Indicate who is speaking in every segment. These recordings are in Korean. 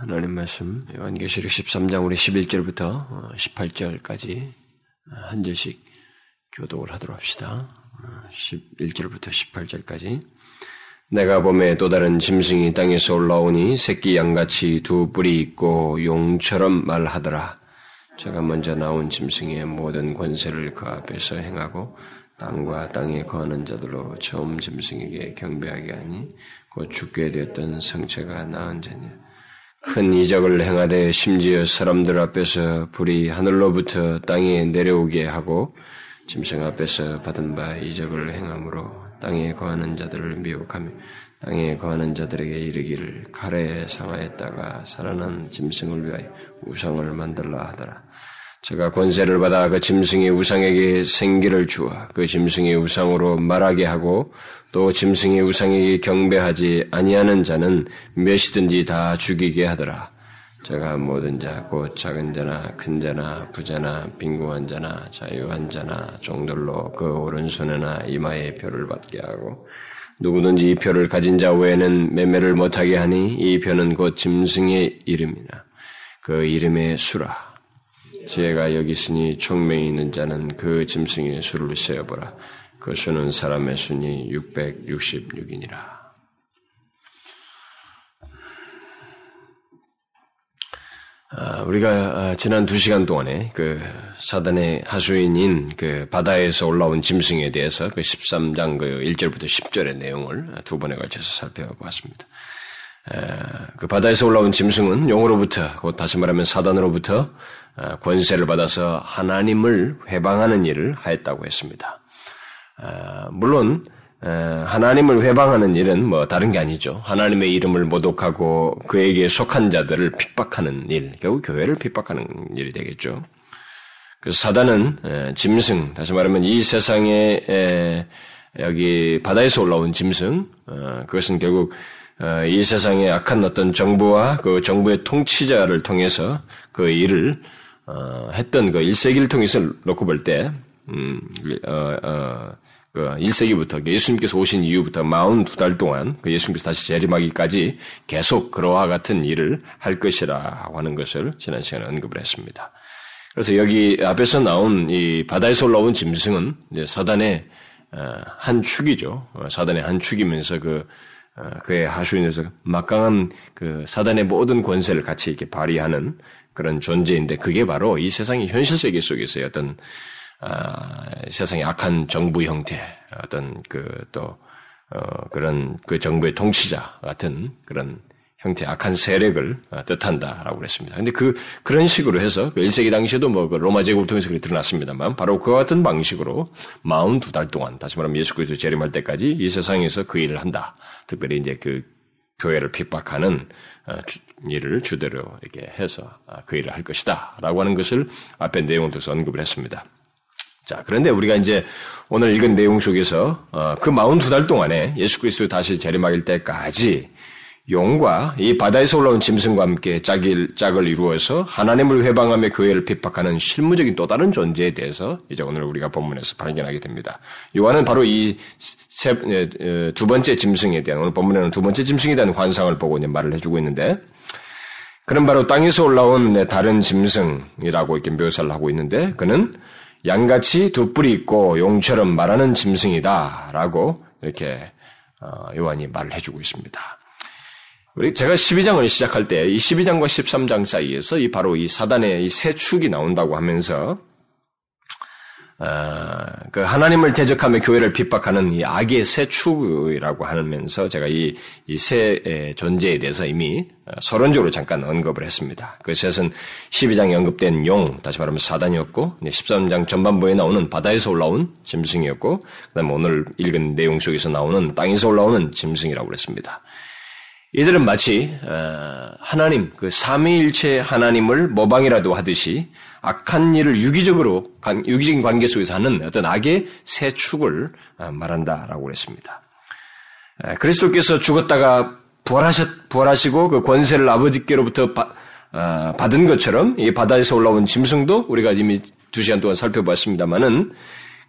Speaker 1: 하나님 말씀 요한계시록 13장 우리 11절부터 18절까지 한 절씩 교독을 하도록 합시다. 11절부터 18절까지 내가 봄에 또 다른 짐승이 땅에서 올라오니 새끼 양같이 두 뿔이 있고 용처럼 말하더라. 제가 먼저 나온 짐승의 모든 권세를 그 앞에서 행하고 땅과 땅에 거하는 자들로 처음 짐승에게 경배하게 하니 곧 죽게 되었던 성체가 나은 자니라. 큰 이적을 행하되 심지어 사람들 앞에서 불이 하늘로부터 땅에 내려오게 하고 짐승 앞에서 받은 바 이적을 행함으로 땅에 거하는 자들을 미혹하며 땅에 거하는 자들에게 이르기를 칼에 상하였다가 살아난 짐승을 위하여 우상을 만들라 하더라. 제가 권세를 받아 그 짐승의 우상에게 생기를 주어 그 짐승의 우상으로 말하게 하고 또 짐승의 우상에게 경배하지 아니하는 자는 몇이든지 다 죽이게 하더라. 제가 모든 자, 곧 작은 자나 큰 자나 부자나 빈궁한 자나 자유한 자나 종들로 그 오른손이나 이마에 표를 받게 하고 누구든지 이 표를 가진 자 외에는 매매를 못하게 하니 이 표는 곧 짐승의 이름이나 그 이름의 수라. 지혜가 여기 있으니 총명이 있는 자는 그 짐승의 수를 세어보라. 그 수는 사람의 수니 666이니라. 아, 우리가 아, 지난 두 시간 동안에 그 사단의 하수인인 그 바다에서 올라온 짐승에 대해서 그 13장 그 1절부터 10절의 내용을 두 번에 걸쳐서 살펴보았습니다. 그 바다에서 올라온 짐승은 용으로부터, 곧 다시 말하면 사단으로부터 어, 권세를 받아서 하나님을 회방하는 일을 하였다고 했습니다. 어, 물론 어, 하나님을 회방하는 일은 뭐 다른 게 아니죠. 하나님의 이름을 모독하고 그에게 속한 자들을 핍박하는 일, 결국 교회를 핍박하는 일이 되겠죠. 그 사단은 짐승, 다시 말하면 이 세상에 여기 바다에서 올라온 짐승, 그것은 결국 이 세상의 악한 어떤 정부와 그 정부의 통치자를 통해서 그 일을 어, 했던 그 1세기를 통해서 놓고 볼 때, 음, 어, 어, 그 1세기부터 예수님께서 오신 이후부터 42달 동안 그 예수님께서 다시 재림하기까지 계속 그러와 같은 일을 할 것이라고 하는 것을 지난 시간에 언급을 했습니다. 그래서 여기 앞에서 나온 이 바다에서 올라온 짐승은 사단의 어, 한 축이죠. 어, 사단의 한 축이면서 그 어, 그의 하수인에서 막강한 그 사단의 모든 권세를 같이 이렇게 발휘하는 그런 존재인데 그게 바로 이 세상의 현실 세계 속에서의 어떤 아, 세상의 악한 정부 형태, 어떤 그또 어, 그런 그 정부의 통치자 같은 그런 형태 악한 세력을 어, 뜻한다라고 그랬습니다. 근데 그 그런 식으로 해서 그 1세기 당시에도 뭐 그 로마 제국을 통해서 그게 드러났습니다만 바로 그와 같은 방식으로 42달 동안 다시 말하면 예수 그리스도 재림할 때까지 이 세상에서 그 일을 한다. 특별히 이제 그 교회를 핍박하는 어, 일을 주대로 이렇게 해서 아, 그 일을 할 것이다. 라고 하는 것을 앞에 내용을 통해서 언급을 했습니다. 자, 그런데 우리가 이제 오늘 읽은 내용 속에서 어, 그 42달 동안에 예수 그리스도 다시 재림하길 때까지 용과 이 바다에서 올라온 짐승과 함께 짝을, 짝을 이루어서 하나님을 회방하며 교회를 핍박하는 실무적인 또 다른 존재에 대해서 이제 오늘 우리가 본문에서 발견하게 됩니다. 요한은 바로 이 두 번째 짐승에 대한 오늘 본문에는 두 번째 짐승에 대한 환상을 보고 이제 말을 해주고 있는데 그는 바로 땅에서 올라온 다른 짐승이라고 이렇게 묘사를 하고 있는데 그는 양같이 두 뿔이 있고 용처럼 말하는 짐승이다라고 이렇게 어, 요한이 말을 해주고 있습니다. 우리 제가 12장을 시작할 때 이 12장과 13장 사이에서 이 바로 이 사단의 이 세 축이 나온다고 하면서 어, 그 하나님을 대적하며 교회를 핍박하는 이 악의 새 축이라고 하면서 제가 이, 이새 존재에 대해서 이미 어, 서론적으로 잠깐 언급을 했습니다. 그 셋은 12장에 언급된 용, 다시 말하면 사단이었고, 13장 전반부에 나오는 바다에서 올라온 짐승이었고, 그 다음에 오늘 읽은 내용 속에서 나오는 땅에서 올라오는 짐승이라고 그랬습니다. 이들은 마치 어, 하나님 그 삼위일체 하나님을 모방이라도 하듯이 악한 일을 유기적으로 유기적인 관계 속에서 하는 어떤 악의 새 축을 어, 말한다라고 그랬습니다. 그리스도께서 죽었다가 부활하셨 부활하시고 그 권세를 아버지께로부터 바, 어, 받은 것처럼 이 바다에서 올라온 짐승도 우리가 이미 두 시간 동안 살펴봤습니다만은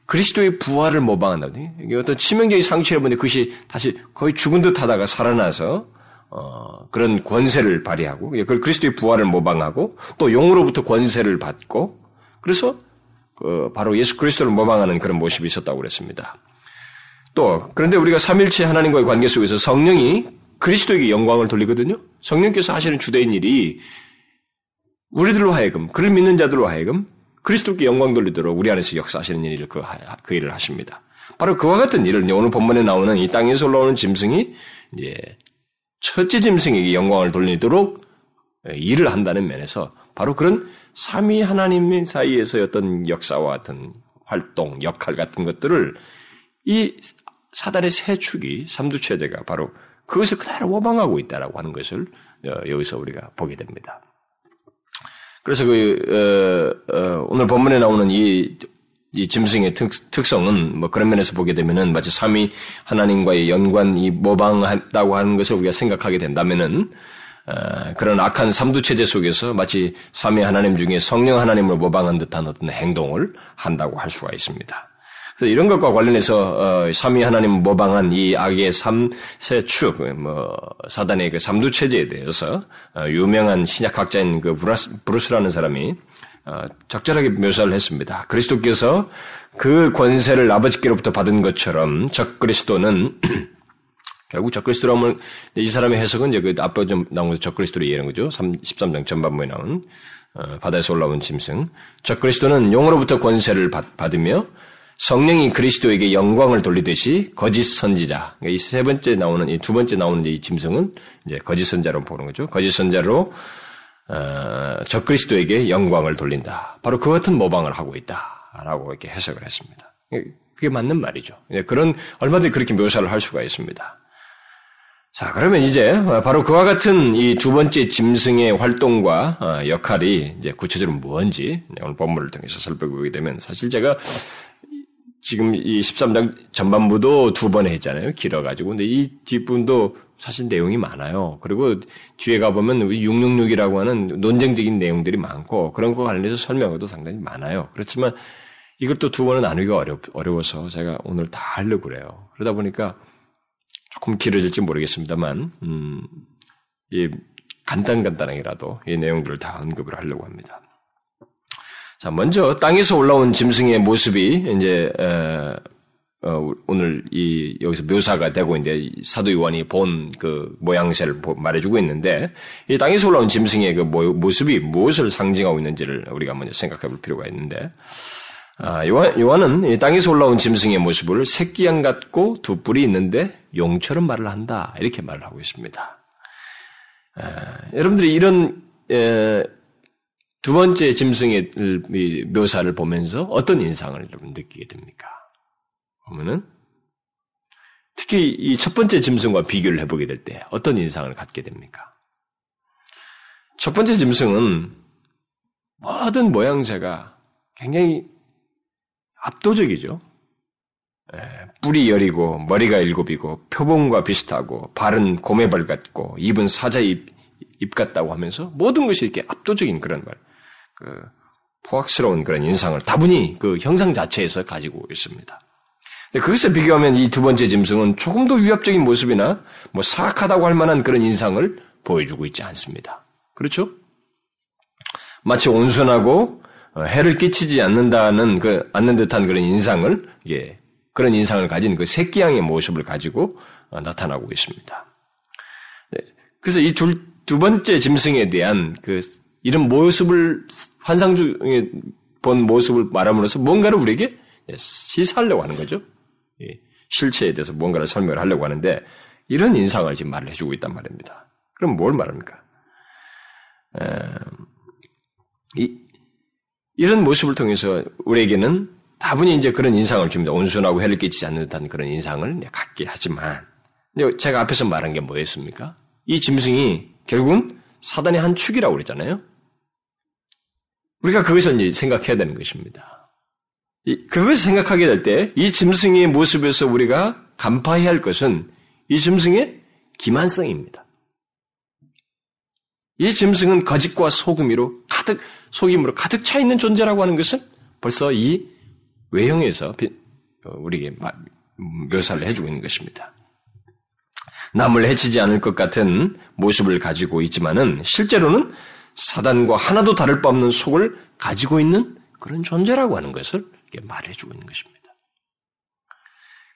Speaker 1: 그리스도의 부활을 모방한다. 이게 어떤 치명적인 상처를 보는데 그것이 다시 거의 죽은 듯 하다가 살아나서 어, 그런 권세를 발휘하고 그 그리스도의 부활을 모방하고 또 용으로부터 권세를 받고 그래서 그 바로 예수 그리스도를 모방하는 그런 모습이 있었다고 그랬습니다. 또 그런데 우리가 삼일체 하나님과의 관계 속에서 성령이 그리스도에게 영광을 돌리거든요. 성령께서 하시는 주된 일이 우리들로 하여금 그를 믿는 자들로 하여금 그리스도께 영광 돌리도록 우리 안에서 역사하시는 일을 그, 그 일을 하십니다. 바로 그와 같은 일을 오늘 본문에 나오는 이 땅에서 올라오는 짐승이 이제 첫째 짐승에게 영광을 돌리도록 일을 한다는 면에서 바로 그런 삼위 하나님 사이에서 어떤 역사와 같은 활동, 역할 같은 것들을 이 사단의 세 축이 삼두체제가 바로 그것을 그대로 모방하고 있다라고 하는 것을 어, 여기서 우리가 보게 됩니다. 그래서 그 어, 어, 오늘 본문에 나오는 이, 이 짐승의 특, 성은 뭐 그런 면에서 보게 되면은 마치 삼위 하나님과의 연관이 모방한다고 하는 것을 우리가 생각하게 된다면은 어, 그런 악한 삼두 체제 속에서 마치 삼위 하나님 중에 성령 하나님을 모방한 듯한 어떤 행동을 한다고 할 수가 있습니다. 이런 것과 관련해서 어, 삼위 하나님 모방한 이 악의 삼세 축, 뭐 사단의 그 삼두 체제에 대해서 어, 유명한 신약학자인 그 브라스, 브루스라는 사람이 어, 적절하게 묘사를 했습니다. 그리스도께서 그 권세를 아버지께로부터 받은 것처럼 적 그리스도는 결국 적그리스도로 하면 이 사람의 해석은 이제 그 앞에 좀 나온 적그리스도로 이해하는 거죠. 13장 전반부에 나온 어, 바다에서 올라온 짐승. 적그리스도는 용으로부터 권세를 받, 받으며 성령이 그리스도에게 영광을 돌리듯이 거짓 선지자. 그러니까 이 세 번째 나오는 이 두 번째 나오는 이 짐승은 이제 거짓 선자로 보는 거죠. 거짓 선자로 어, 적그리스도에게 영광을 돌린다. 바로 그 같은 모방을 하고 있다라고 이렇게 해석을 했습니다. 그게 맞는 말이죠. 그런 얼마든지 그렇게 묘사를 할 수가 있습니다. 자, 그러면 이제 바로 그와 같은 이 두 번째 짐승의 활동과 어, 역할이 이제 구체적으로 뭔지 오늘 본문을 통해서 살펴보게 되면 사실 제가 지금 이 13장 전반부도 두 번 했잖아요. 길어가지고. 근데 이 뒷부분도 사실 내용이 많아요. 그리고 뒤에 가보면 666이라고 하는 논쟁적인 내용들이 많고 그런 거 관련해서 설명도 상당히 많아요. 그렇지만 이것도 두 번은 나누기가 어려, 어려워서 제가 오늘 다 하려고 그래요. 그러다 보니까 조금 길어질지 모르겠습니다만, 음, 이 간단간단하게라도 이 내용들을 다 언급을 하려고 합니다. 자, 먼저 땅에서 올라온 짐승의 모습이 이제 에, 어, 오늘 이 여기서 묘사가 되고 이제 사도 요한이 본 그 모양새를 말해주고 있는데 이 땅에서 올라온 짐승의 그 모습이 무엇을 상징하고 있는지를 우리가 먼저 생각해볼 필요가 있는데 아, 요한, 요한은 이 땅에서 올라온 짐승의 모습을 새끼양 같고 두 뿔이 있는데 용처럼 말을 한다 이렇게 말을 하고 있습니다. 아, 여러분들이 이런 에, 두 번째 짐승의 묘사를 보면서 어떤 인상을 느끼게 됩니까? 보면은 특히 이 첫 번째 짐승과 비교를 해보게 될 때 어떤 인상을 갖게 됩니까? 첫 번째 짐승은 모든 모양새가 굉장히 압도적이죠. 예, 뿔이 열이고 머리가 일곱이고 표범과 비슷하고 발은 고매발 같고 입은 사자 입, 입 같다고 하면서 모든 것이 이렇게 압도적인 그런 말. 그 포악스러운 그런 인상을 다분히 그 형상 자체에서 가지고 있습니다. 그것에 비교하면 이 두 번째 짐승은 조금 더 위압적인 모습이나 뭐 사악하다고 할 만한 그런 인상을 보여주고 있지 않습니다. 그렇죠? 마치 온순하고 어, 해를 끼치지 않는다는 그 않는 듯한 그런 인상을 예, 그런 인상을 가진 그 새끼 양의 모습을 가지고 어, 나타나고 있습니다. 네, 그래서 이 두 번째 짐승에 대한 그 이런 모습을 환상 중에 본 모습을 말함으로써 뭔가를 우리에게 시사하려고 하는 거죠. 실체에 대해서 뭔가를 설명을 하려고 하는데 이런 인상을 지금 말을 해주고 있단 말입니다. 그럼 뭘 말합니까? 에, 이, 이런 모습을 통해서 우리에게는 다분히 이제 그런 인상을 줍니다. 온순하고 해를 끼치지 않는 듯한 그런 인상을 갖게 하지만, 제가 앞에서 말한 게 뭐였습니까? 이 짐승이 결국은 사단의 한 축이라고 그랬잖아요. 우리가 그것을 이제 생각해야 되는 것입니다. 그것을 생각하게 될 때 이 짐승의 모습에서 우리가 간파해야 할 것은 이 짐승의 기만성입니다. 이 짐승은 거짓과 속음으로 가득 속임으로 가득 차 있는 존재라고 하는 것은 벌써 이 외형에서 우리에게 묘사를 해주고 있는 것입니다. 남을 해치지 않을 것 같은 모습을 가지고 있지만은 실제로는 사단과 하나도 다를 바 없는 속을 가지고 있는 그런 존재라고 하는 것을 말해주고 있는 것입니다.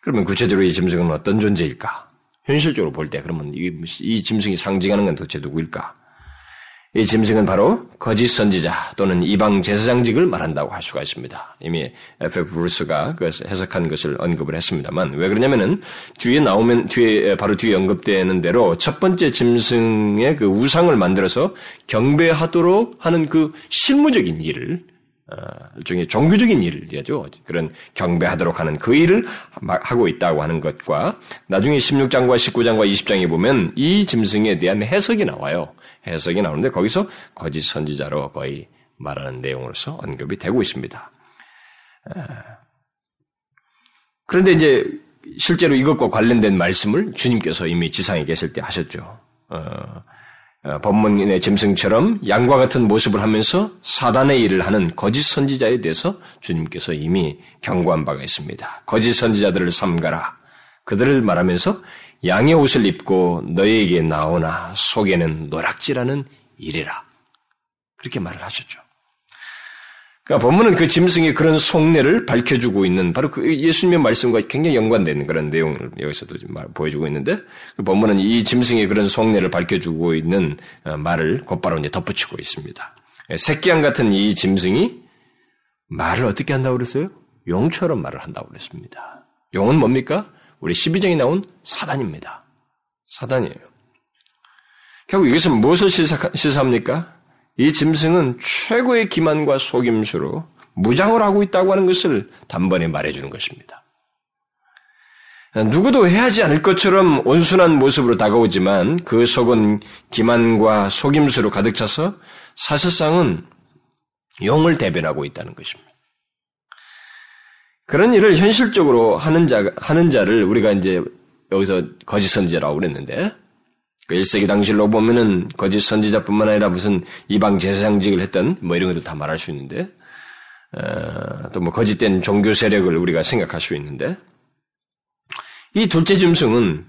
Speaker 1: 그러면 구체적으로 이 짐승은 어떤 존재일까? 현실적으로 볼 때 그러면 이, 이 짐승이 상징하는 건 도대체 누구일까? 이 짐승은 바로 거짓 선지자 또는 이방 제사장직을 말한다고 할 수가 있습니다. 이미 F.F. 브루스가 그 해석한 것을 언급을 했습니다만 왜 그러냐면은 뒤에 나오면 뒤에 바로 뒤에 언급되는 대로 첫 번째 짐승의 그 우상을 만들어서 경배하도록 하는 그 실무적인 일을 어, 일종의 종교적인 일이죠. 그런 경배하도록 하는 그 일을 하고 있다고 하는 것과 나중에 16장과 19장과 20장에 보면 이 짐승에 대한 해석이 나와요. 해석이 나오는데 거기서 거짓 선지자로 거의 말하는 내용으로서 언급이 되고 있습니다. 그런데 이제 실제로 이것과 관련된 말씀을 주님께서 이미 지상에 계실 때 하셨죠. 어, 어, 법문의 짐승처럼 양과 같은 모습을 하면서 사단의 일을 하는 거짓 선지자에 대해서 주님께서 이미 경고한 바가 있습니다. 거짓 선지자들을 삼가라. 그들을 말하면서 양의 옷을 입고 너에게 나오나 속에는 노락질하는 일이라. 그렇게 말을 하셨죠. 그러니까 본문은 그 짐승의 그런 속내를 밝혀주고 있는 바로 그 예수님의 말씀과 굉장히 연관되는 그런 내용을 여기서도 좀 보여주고 있는데 그 본문은 이 짐승의 그런 속내를 밝혀주고 있는 어, 말을 곧바로 이제 덧붙이고 있습니다. 새끼양 같은 이 짐승이 말을 어떻게 한다고 그랬어요? 용처럼 말을 한다고 그랬습니다. 용은 뭡니까? 우리 12장에 나온 사단입니다. 사단이에요. 결국 이것은 무엇을 시사합니까? 이 짐승은 최고의 기만과 속임수로 무장을 하고 있다고 하는 것을 단번에 말해주는 것입니다. 누구도 해하지 않을 것처럼 온순한 모습으로 다가오지만 그 속은 기만과 속임수로 가득 차서 사실상은 용을 대변하고 있다는 것입니다. 그런 일을 현실적으로 하는 자, 하는 자를 우리가 이제 여기서 거짓 선지자라고 그랬는데, 그 1세기 당시로 보면은 거짓 선지자뿐만 아니라 무슨 이방 제사장직을 했던 뭐 이런 것들 다 말할 수 있는데, 어, 또뭐 거짓된 종교 세력을 우리가 생각할 수 있는데, 이 둘째 짐승은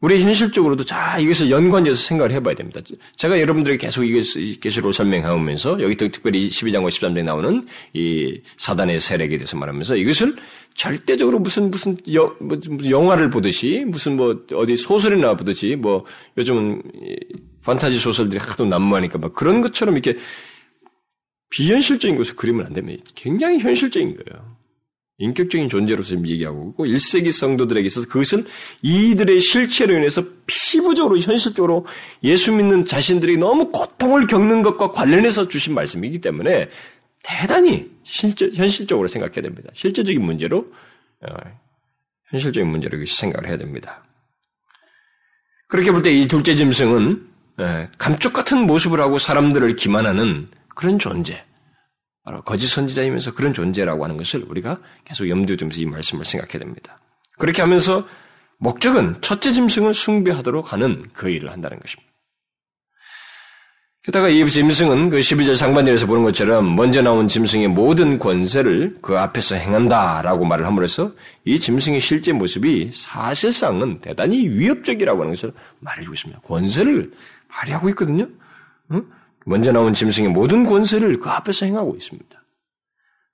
Speaker 1: 우리 현실적으로도 자 이것을 연관해서 생각을 해봐야 됩니다. 제가 여러분들에게 계속 이것을 계시로 설명하면서 여기 특별히 12장과 13장에 나오는 이 사단의 세력에 대해서 말하면서 이것을 절대적으로 무슨 무슨 여, 뭐, 무슨 영화를 보듯이 무슨 뭐 어디 소설이나 보듯이 뭐 요즘은 판타지 소설들이 하도 난무하니까 막 그런 것처럼 이렇게 비현실적인 것을 그리면 안 됩니다. 굉장히 현실적인 거예요. 인격적인 존재로서 얘기하고 있고 1세기 성도들에게 있어서 그것은 이들의 실체로 인해서 피부적으로 현실적으로 예수 믿는 자신들이 너무 고통을 겪는 것과 관련해서 주신 말씀이기 때문에 대단히 실제, 현실적으로 생각해야 됩니다. 실제적인 문제로 어, 현실적인 문제로 생각을 해야 됩니다. 그렇게 볼 때 이 둘째 짐승은 예, 감쪽 같은 모습을 하고 사람들을 기만하는 그런 존재. 바로 거짓 선지자이면서 그런 존재라고 하는 것을 우리가 계속 염두에 두면서 이 말씀을 생각해야 됩니다. 그렇게 하면서 목적은 첫째 짐승을 숭배하도록 하는 그 일을 한다는 것입니다. 게다가 이 짐승은 그 12절 상반절에서 보는 것처럼 먼저 나온 짐승의 모든 권세를 그 앞에서 행한다라고 말을 함으로써 이 짐승의 실제 모습이 사실상은 대단히 위협적이라고 하는 것을 말해주고 있습니다. 권세를 발휘하고 있거든요. 응? 먼저 나온 짐승의 모든 권세를 그 앞에서 행하고 있습니다.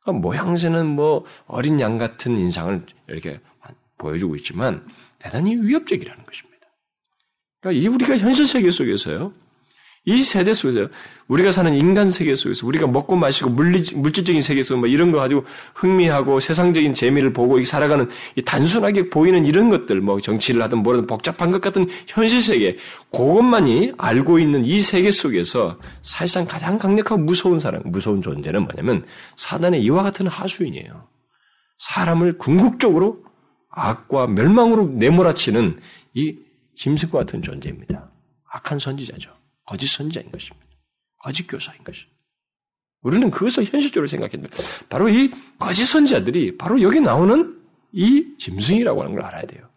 Speaker 1: 그러니까 모양새는 뭐 어린 양 같은 인상을 이렇게 보여주고 있지만 대단히 위협적이라는 것입니다. 그러니까 이 우리가 현실 세계 속에서요. 이 세대 속에서 우리가 사는 인간 세계 속에서 우리가 먹고 마시고 물리, 물질적인 세계 속에서 뭐 이런 거 가지고 흥미하고 세상적인 재미를 보고 살아가는 단순하게 보이는 이런 것들 뭐 정치를 하든 뭐든 복잡한 것 같은 현실 세계 그것만이 알고 있는 이 세계 속에서 사실상 가장 강력하고 무서운 사람 무서운 존재는 뭐냐면 사단의 이와 같은 하수인이에요. 사람을 궁극적으로 악과 멸망으로 내몰아치는 이 짐승과 같은 존재입니다. 악한 선지자죠. 거짓 선자인 것입니다. 거짓 교사인 것입니다. 우리는 그것을 현실적으로 생각했는데 바로 이 거짓 선자들이 바로 여기 나오는 이 짐승이라고 하는 걸 알아야 돼요.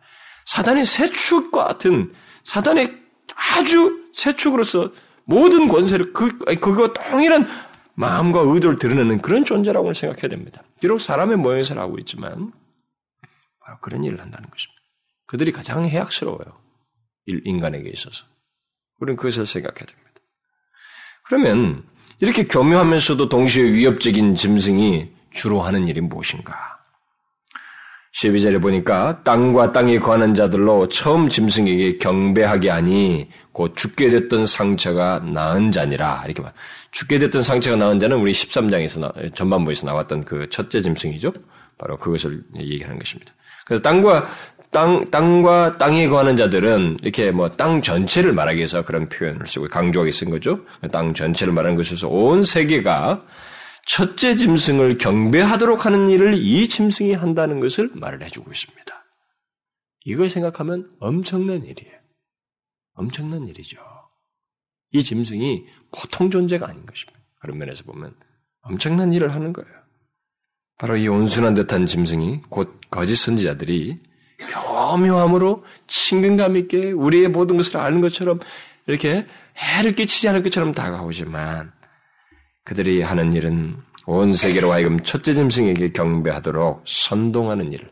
Speaker 1: 사단의 세축과 같은 사단의 아주 세축으로서 모든 권세를 그 그거 동일한 마음과 의도를 드러내는 그런 존재라고 생각해야 됩니다. 비록 사람의 모양에서 하고 있지만 바로 그런 일을 한다는 것입니다. 그들이 가장 해악스러워요. 인간에게 있어서. 우리는 그것을 생각해야 됩니다. 그러면 이렇게 교묘하면서도 동시에 위협적인 짐승이 주로 하는 일이 무엇인가? 12절에 보니까 땅과 땅에 거하는 자들로 처음 짐승에게 경배하게 하니 곧 죽게 됐던 상처가 나은 자니라. 이렇게 말. 죽게 됐던 상처가 나은 자는 우리 13장에서 전반부에서 나왔던 그 첫째 짐승이죠. 바로 그것을 얘기하는 것입니다. 그래서 땅과 땅, 땅과 땅에 거하는 자들은 이렇게 뭐 땅 전체를 말하기 위해서 그런 표현을 쓰고 강조하게 쓴 거죠. 땅 전체를 말하는 것에서 온 세계가 첫째 짐승을 경배하도록 하는 일을 이 짐승이 한다는 것을 말을 해주고 있습니다. 이걸 생각하면 엄청난 일이에요. 엄청난 일이죠. 이 짐승이 보통 존재가 아닌 것입니다. 그런 면에서 보면 엄청난 일을 하는 거예요. 바로 이 온순한 듯한 짐승이 곧 거짓 선지자들이 교묘함으로 친근감 있게 우리의 모든 것을 아는 것처럼 이렇게 해를 끼치지 않을 것처럼 다가오지만 그들이 하는 일은 온 세계로 하여금 첫째 짐승에게 경배하도록 선동하는 일,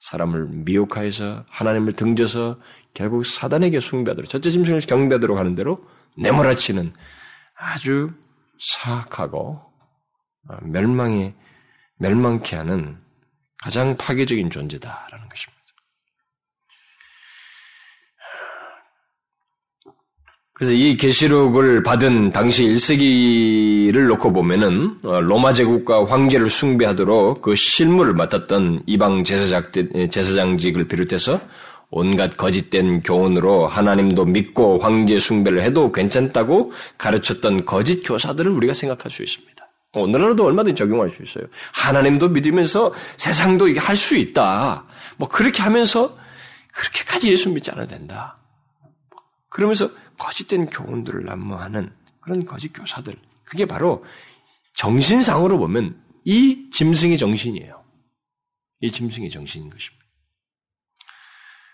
Speaker 1: 사람을 미혹하여서 하나님을 등져서 결국 사단에게 숭배하도록 첫째 짐승을 경배하도록 하는 대로 내몰아치는 아주 사악하고 멸망에 멸망케 하는 가장 파괴적인 존재다라는 것입니다. 그래서 이 계시록을 받은 당시 1세기를 놓고 보면은 어, 로마 제국과 황제를 숭배하도록 그 실무를 맡았던 이방 제사장직을 비롯해서 온갖 거짓된 교훈으로 하나님도 믿고 황제 숭배를 해도 괜찮다고 가르쳤던 거짓 교사들을 우리가 생각할 수 있습니다. 오늘날도 얼마든지 적용할 수 있어요. 하나님도 믿으면서 세상도 이게 할 수 있다. 뭐 그렇게 하면서 그렇게까지 예수 믿지 않아도 된다. 그러면서 거짓된 교훈들을 난무하는 그런 거짓 교사들. 그게 바로 정신상으로 보면 이 짐승의 정신이에요. 이 짐승의 정신인 것입니다.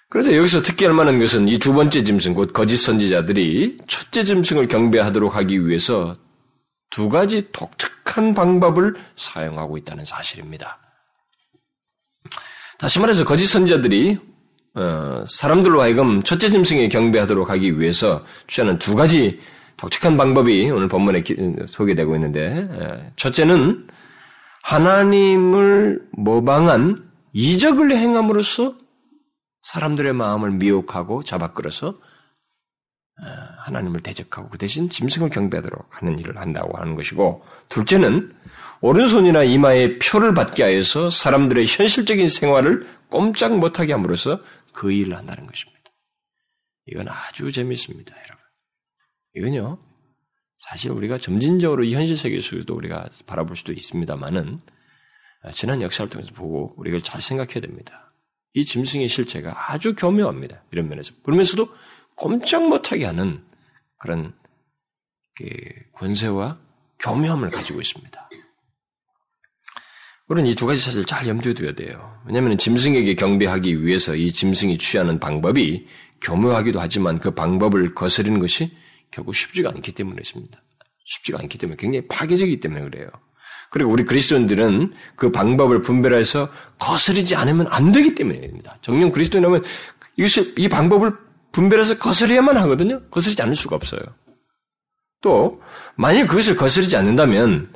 Speaker 1: 그래서 여기서 특히 할 만한 것은 이 두 번째 짐승, 곧 거짓 선지자들이 첫째 짐승을 경배하도록 하기 위해서 두 가지 독특한 방법을 사용하고 있다는 사실입니다. 다시 말해서 거짓 선지자들이 어, 사람들로 하여금 첫째 짐승에 경배하도록 하기 위해서 취하는 두 가지 독특한 방법이 오늘 본문에 소개되고 있는데 첫째는 하나님을 모방한 이적을 행함으로써 사람들의 마음을 미혹하고 잡아끌어서 하나님을 대적하고 그 대신 짐승을 경배하도록 하는 일을 한다고 하는 것이고 둘째는 오른손이나 이마에 표를 받게 하여서 사람들의 현실적인 생활을 꼼짝 못하게 함으로써 그 일을 한다는 것입니다. 이건 아주 재밌습니다, 여러분. 이건요, 사실 우리가 점진적으로 이 현실 세계에서도 우리가 바라볼 수도 있습니다만은, 지난 역사를 통해서 보고 우리가 잘 생각해야 됩니다. 이 짐승의 실체가 아주 교묘합니다. 이런 면에서. 그러면서도 꼼짝 못하게 하는 그런 그 권세와 교묘함을 가지고 있습니다. 우리는 이 두 가지 사실을 잘 염두에 두어야 돼요. 왜냐하면 짐승에게 경배하기 위해서 이 짐승이 취하는 방법이 교묘하기도 하지만 그 방법을 거스르는 것이 결국 쉽지가 않기 때문에 있습니다. 쉽지가 않기 때문에 굉장히 파괴적이기 때문에 그래요. 그리고 우리 그리스도인들은 그 방법을 분별해서 거스르지 않으면 안 되기 때문입니다. 정령 그리스도인이라면 이것을 이 방법을 분별해서 거스려야만 하거든요. 거스르지 않을 수가 없어요. 또 만약 그것을 거스르지 않는다면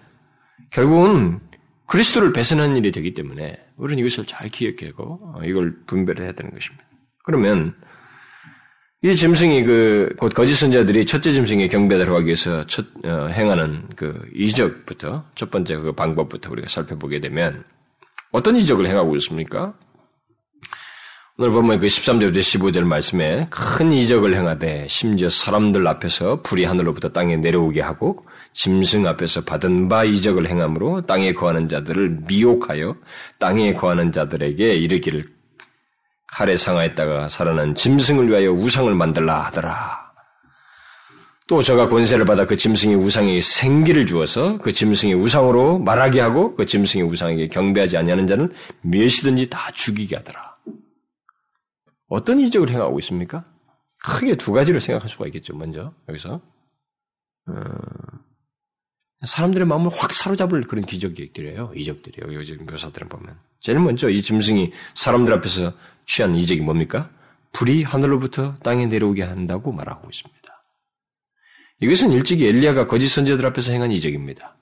Speaker 1: 결국은 그리스도를 배선한 일이 되기 때문에 우리는 이것을 잘 기억하고 어, 이걸 분별을 해야 되는 것입니다. 그러면 이 짐승이 그 곧 거짓 선자들이 첫째 짐승의 경배를 하기 위해서 첫, 어, 행하는 그 이적부터 첫 번째 그 방법부터 우리가 살펴보게 되면 어떤 이적을 행하고 있습니까? 오늘 보면 그 13절부터 15절 말씀에 큰 이적을 행하되 심지어 사람들 앞에서 불이 하늘로부터 땅에 내려오게 하고 짐승 앞에서 받은 바 이적을 행함으로 땅에 거하는 자들을 미혹하여 땅에 거하는 자들에게 이르기를 칼에 상하였다가 살아난 짐승을 위하여 우상을 만들라 하더라. 또 저가 권세를 받아 그 짐승의 우상에게 생기를 주어서 그 짐승의 우상으로 말하게 하고 그 짐승의 우상에게 경배하지 아니하는 자는 무엇이든지 다 죽이게 하더라. 어떤 이적을 행하고 있습니까? 크게 두 가지로 생각할 수가 있겠죠. 먼저 여기서 어, 사람들의 마음을 확 사로잡을 그런 기적들이에요. 이적들이에요. 요즘 묘사들을 보면 제일 먼저 이 짐승이 사람들 앞에서 취한 이적이 뭡니까? 불이 하늘로부터 땅에 내려오게 한다고 말하고 있습니다. 이것은 일찍이 엘리야가 거짓 선지자들 앞에서 행한 이적입니다.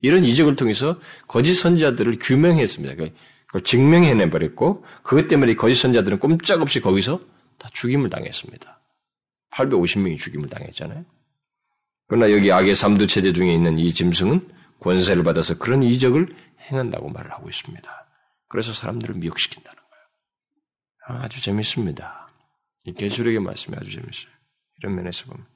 Speaker 1: 이런 이적을 통해서 거짓 선지자들을 규명했습니다. 그 걸 증명해내 버렸고 그것 때문에 거짓 선지자들은 꼼짝없이 거기서 다 죽임을 당했습니다. 850명이 죽임을 당했잖아요. 그러나 여기 악의 삼두 체제 중에 있는 이 짐승은 권세를 받아서 그런 이적을 행한다고 말을 하고 있습니다. 그래서 사람들을 미혹시킨다는 거예요. 아주 재밌습니다. 이 계시록의 말씀이 아주 재밌어요. 이런 면에서 보면.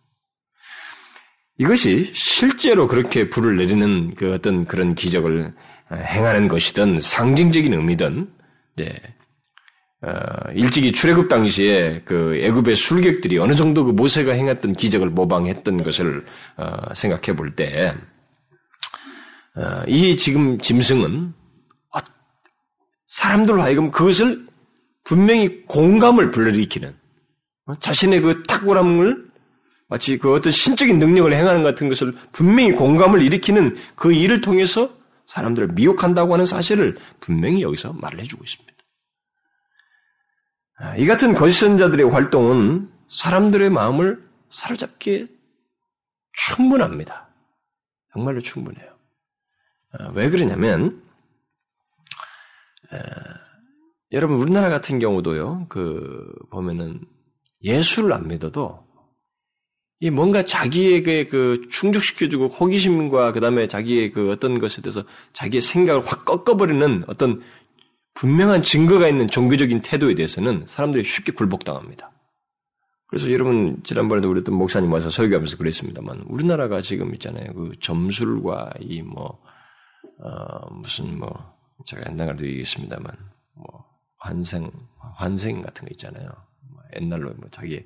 Speaker 1: 이것이 실제로 그렇게 불을 내리는 그 어떤 그런 기적을 행하는 것이든 상징적인 의미든, 네. 어, 일찍이 출애굽 당시에 그 애굽의 술객들이 어느 정도 그 모세가 행했던 기적을 모방했던 것을 어, 생각해 볼 때, 어, 이 지금 짐승은 사람들로 하여금 그것을 분명히 공감을 불러일으키는 자신의 그 탁월함을 마치 그 어떤 신적인 능력을 행하는 같은 것을 분명히 공감을 일으키는 그 일을 통해서 사람들을 미혹한다고 하는 사실을 분명히 여기서 말을 해주고 있습니다. 아, 이 같은 거짓 선자들의 활동은 사람들의 마음을 사로잡기에 충분합니다. 정말로 충분해요. 아, 왜 그러냐면 에, 여러분 우리나라 같은 경우도요. 그 보면은 예수를 안 믿어도 이 뭔가 자기에게 그 충족시켜주고 호기심과 그 다음에 자기의 그 어떤 것에 대해서 자기의 생각을 확 꺾어버리는 어떤 분명한 증거가 있는 종교적인 태도에 대해서는 사람들이 쉽게 굴복당합니다. 그래서 여러분 지난번에도 우리 어떤 목사님 와서 설교하면서 그랬습니다만 우리나라가 지금 있잖아요 그 점술과 이뭐 어, 무슨 뭐 제가 옛날에도 얘기했습니다만 뭐 환생 환생 같은 거 있잖아요 뭐 옛날로 뭐 자기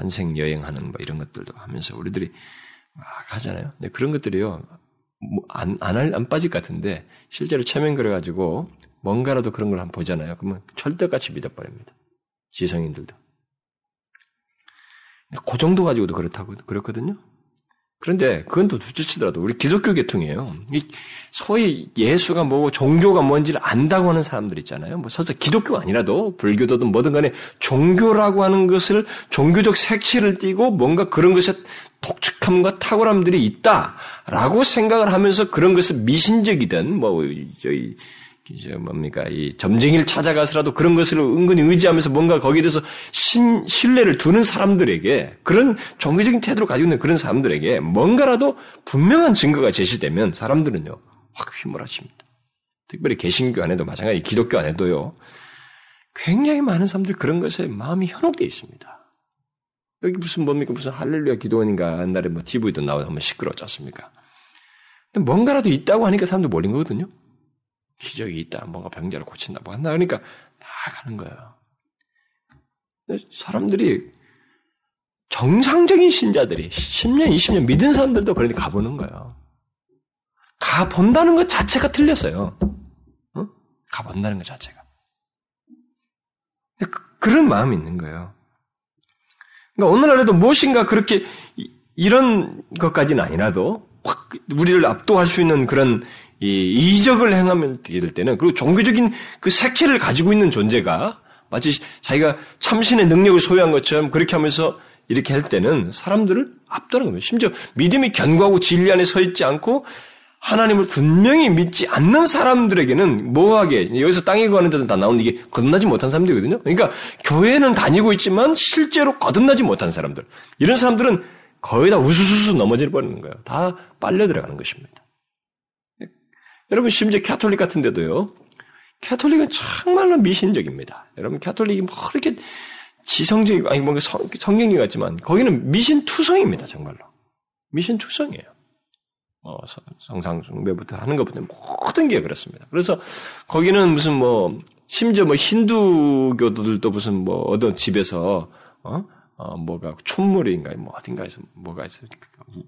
Speaker 1: 환생 여행하는 뭐 이런 것들도 하면서 우리들이 막 하잖아요. 근데 그런 것들이요. 뭐 안, 안, 할, 안 빠질 것 같은데, 실제로 체면 그래가지고, 뭔가라도 그런 걸 한번 보잖아요. 그러면 철떡같이 믿어버립니다. 지성인들도. 그 정도 가지고도 그렇다고, 그렇거든요. 그런데 그건 또 둘째치더라도 우리 기독교 계통이에요. 소위 예수가 뭐고 종교가 뭔지를 안다고 하는 사람들 있잖아요. 뭐 설사 기독교가 아니라도 불교도든 뭐든 간에 종교라고 하는 것을 종교적 색칠을 띠고 뭔가 그런 것에 독특함과 탁월함들이 있다라고 생각을 하면서 그런 것을 미신적이든 뭐 저희 이제 뭡니까 이 점쟁이를 찾아가서라도 그런 것을 은근히 의지하면서 뭔가 거기에 대해서 신, 신뢰를 두는 사람들에게 그런 종교적인 태도를 가지고 있는 그런 사람들에게 뭔가라도 분명한 증거가 제시되면 사람들은요 확 휘몰아칩니다. 특별히 개신교 안에도 마찬가지, 기독교 안에도요 굉장히 많은 사람들이 그런 것에 마음이 현혹되어 있습니다. 여기 무슨 뭡니까 무슨 할렐루야 기도원인가 옛날에 뭐 TV도 나오고 한번 시끄러웠지 않습니까? 뭔가라도 있다고 하니까 사람들 몰린 거거든요. 기적이 있다, 뭔가 병자를 고친다, 뭐 한다. 그러니까 나가는 거예요. 사람들이 정상적인 신자들이 10년, 20년 믿은 사람들도 그런데 가보는 거예요. 가본다는 것 자체가 틀렸어요. 어? 가본다는 것 자체가. 그, 런 마음이 있는 거예요. 그러니까 오늘날에도 무엇인가 그렇게 이런 것까지는 아니라도 확 우리를 압도할 수 있는 그런 이 이적을 행하면 될 때는 그리고 종교적인 그 색채를 가지고 있는 존재가 마치 자기가 참신의 능력을 소유한 것처럼 그렇게 하면서 이렇게 할 때는 사람들을 압도하는 겁니다. 심지어 믿음이 견고하고 진리 안에 서 있지 않고 하나님을 분명히 믿지 않는 사람들에게는 뭐하게 여기서 땅에 거하는 데는 다 나오는 이게 거듭나지 못한 사람들이거든요. 그러니까 교회는 다니고 있지만 실제로 거듭나지 못한 사람들 이런 사람들은 거의 다 우수수수 넘어져 버리는 거예요. 다 빨려 들어가는 것입니다. 여러분 심지어 캐톨릭 같은 데도요. 캐톨릭은 정말로 미신적입니다. 여러분 캐톨릭이 뭐 이렇게 지성적이고 아니 뭔가 성, 성경이 같지만 거기는 미신 투성입니다. 정말로 미신 투성이에요. 어, 성상 숭배부터 하는 것부터 모든 게 그렇습니다. 그래서 거기는 무슨 뭐 심지어 뭐 힌두교도들도 무슨 뭐 어떤 집에서 어? 어, 뭐가 촛물인가 뭐 어딘가에서 뭐가 있어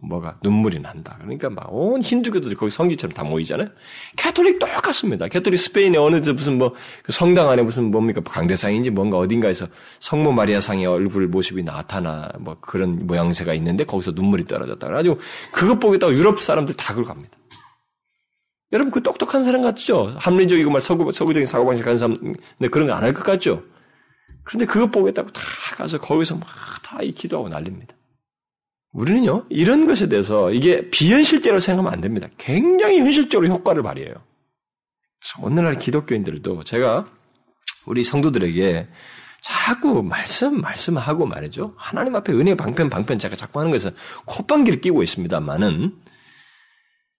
Speaker 1: 뭐가 눈물이 난다. 그러니까 막 온 힌두교들이 거기 성지처럼 다 모이잖아요. 캐톨릭 똑같습니다. 캐톨릭 스페인의 어느 무슨 뭐그 성당 안에 무슨 뭡니까 강대상인지 뭔가 어딘가에서 성모 마리아상의 얼굴 모습이 나타나 뭐 그런 모양새가 있는데 거기서 눈물이 떨어졌다. 그래가지고 그것 보겠다고 유럽 사람들 다 그걸 갑니다. 여러분 그 똑똑한 사람 같죠? 합리적이고 말 서구 서구적인 사고방식 하는 사람 그런 거 안 할 것 같죠? 그런데 그것 보겠다고 다 가서 거기서 막다 기도하고 난립니다. 우리는요, 이런 것에 대해서 이게 비현실적으로 생각하면 안 됩니다. 굉장히 현실적으로 효과를 발휘해요. 그래서 오늘날 기독교인들도 제가 우리 성도들에게 자꾸 말씀, 말씀하고 말이죠. 하나님 앞에 은혜 방편, 방편 제가 자꾸 하는 것은 콧방귀를 끼고 있습니다만은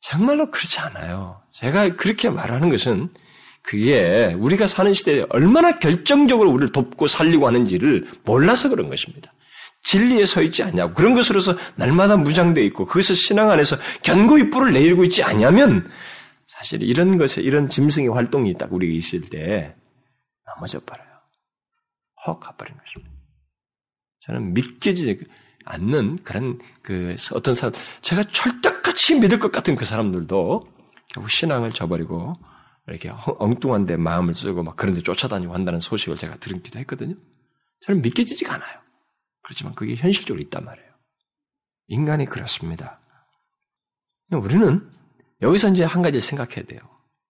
Speaker 1: 정말로 그렇지 않아요. 제가 그렇게 말하는 것은 그게 우리가 사는 시대에 얼마나 결정적으로 우리를 돕고 살리고 하는지를 몰라서 그런 것입니다. 진리에 서 있지 않냐고 그런 것으로서 날마다 무장되어 있고 그것을 신앙 안에서 견고히 뿔을 내리고 있지 않냐면 사실 이런 것에 이런 짐승의 활동이 딱 우리가 있을 때 넘어져 버려요. 헉 가버린 것입니다. 저는 믿겨지지 않는 그런 그 어떤 사람 제가 철떡같이 믿을 것 같은 그 사람들도 결국 신앙을 저버리고 이렇게 엉뚱한 데 마음을 쓰고 막 그런 데 쫓아다니고 한다는 소식을 제가 들은기도 했거든요. 저는 믿겨지지가 않아요. 그렇지만 그게 현실적으로 있단 말이에요. 인간이 그렇습니다. 우리는 여기서 이제 한 가지 생각해야 돼요.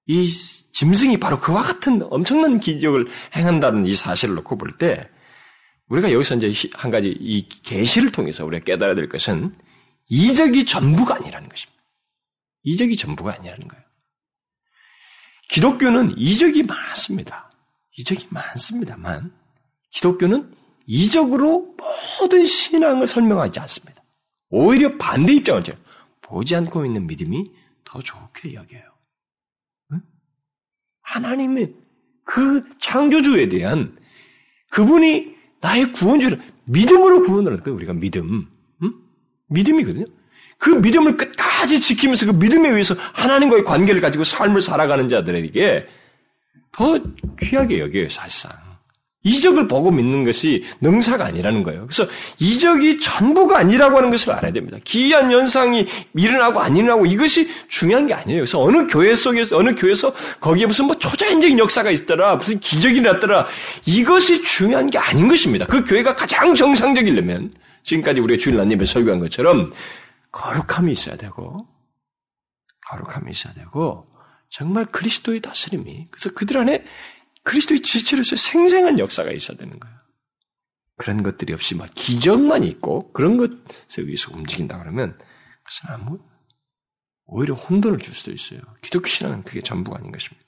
Speaker 1: 이 짐승이 바로 그와 같은 엄청난 기적을 행한다는 이 사실을 놓고 볼 때 우리가 여기서 이제 한 가지 이 계시를 통해서 우리가 깨달아야 될 것은 이적이 전부가 아니라는 것입니다. 이적이 전부가 아니라는 거예요. 기독교는 이적이 많습니다. 이적이 많습니다만 기독교는 이적으로 모든 신앙을 설명하지 않습니다. 오히려 반대 입장을 죠 보지 않고 있는 믿음이 더 좋게 여겨요. 응? 하나님의 그 창조주에 대한 그분이 나의 구원주를 믿음으로 구원을 할 거예요. 우리가 믿음. 응? 믿음이거든요. 그 믿음을 끝까지 지키면서 그 믿음에 의해서 하나님과의 관계를 가지고 삶을 살아가는 자들에게 더 귀하게 여겨요, 사실상. 이적을 보고 믿는 것이 능사가 아니라는 거예요. 그래서 이적이 전부가 아니라고 하는 것을 알아야 됩니다. 기이한 현상이 일어나고 안 일어나고 이것이 중요한 게 아니에요. 그래서 어느 교회 속에서 어느 교회에서 거기에 무슨 뭐 초자연적인 역사가 있더라, 무슨 기적이 났더라 이것이 중요한 게 아닌 것입니다. 그 교회가 가장 정상적이려면 지금까지 우리가 주일 난님에 설교한 것처럼 거룩함이 있어야 되고 거룩함이 있어야 되고 정말 그리스도의 다스림이 그래서 그들 안에 그리스도의 지체로서 생생한 역사가 있어야 되는 거예요. 그런 것들이 없이 막 기적만 있고 그런 것에 의해서 움직인다 그러면 그것은 아무 오히려 혼돈을 줄 수도 있어요. 기독교 신앙은 그게 전부가 아닌 것입니다.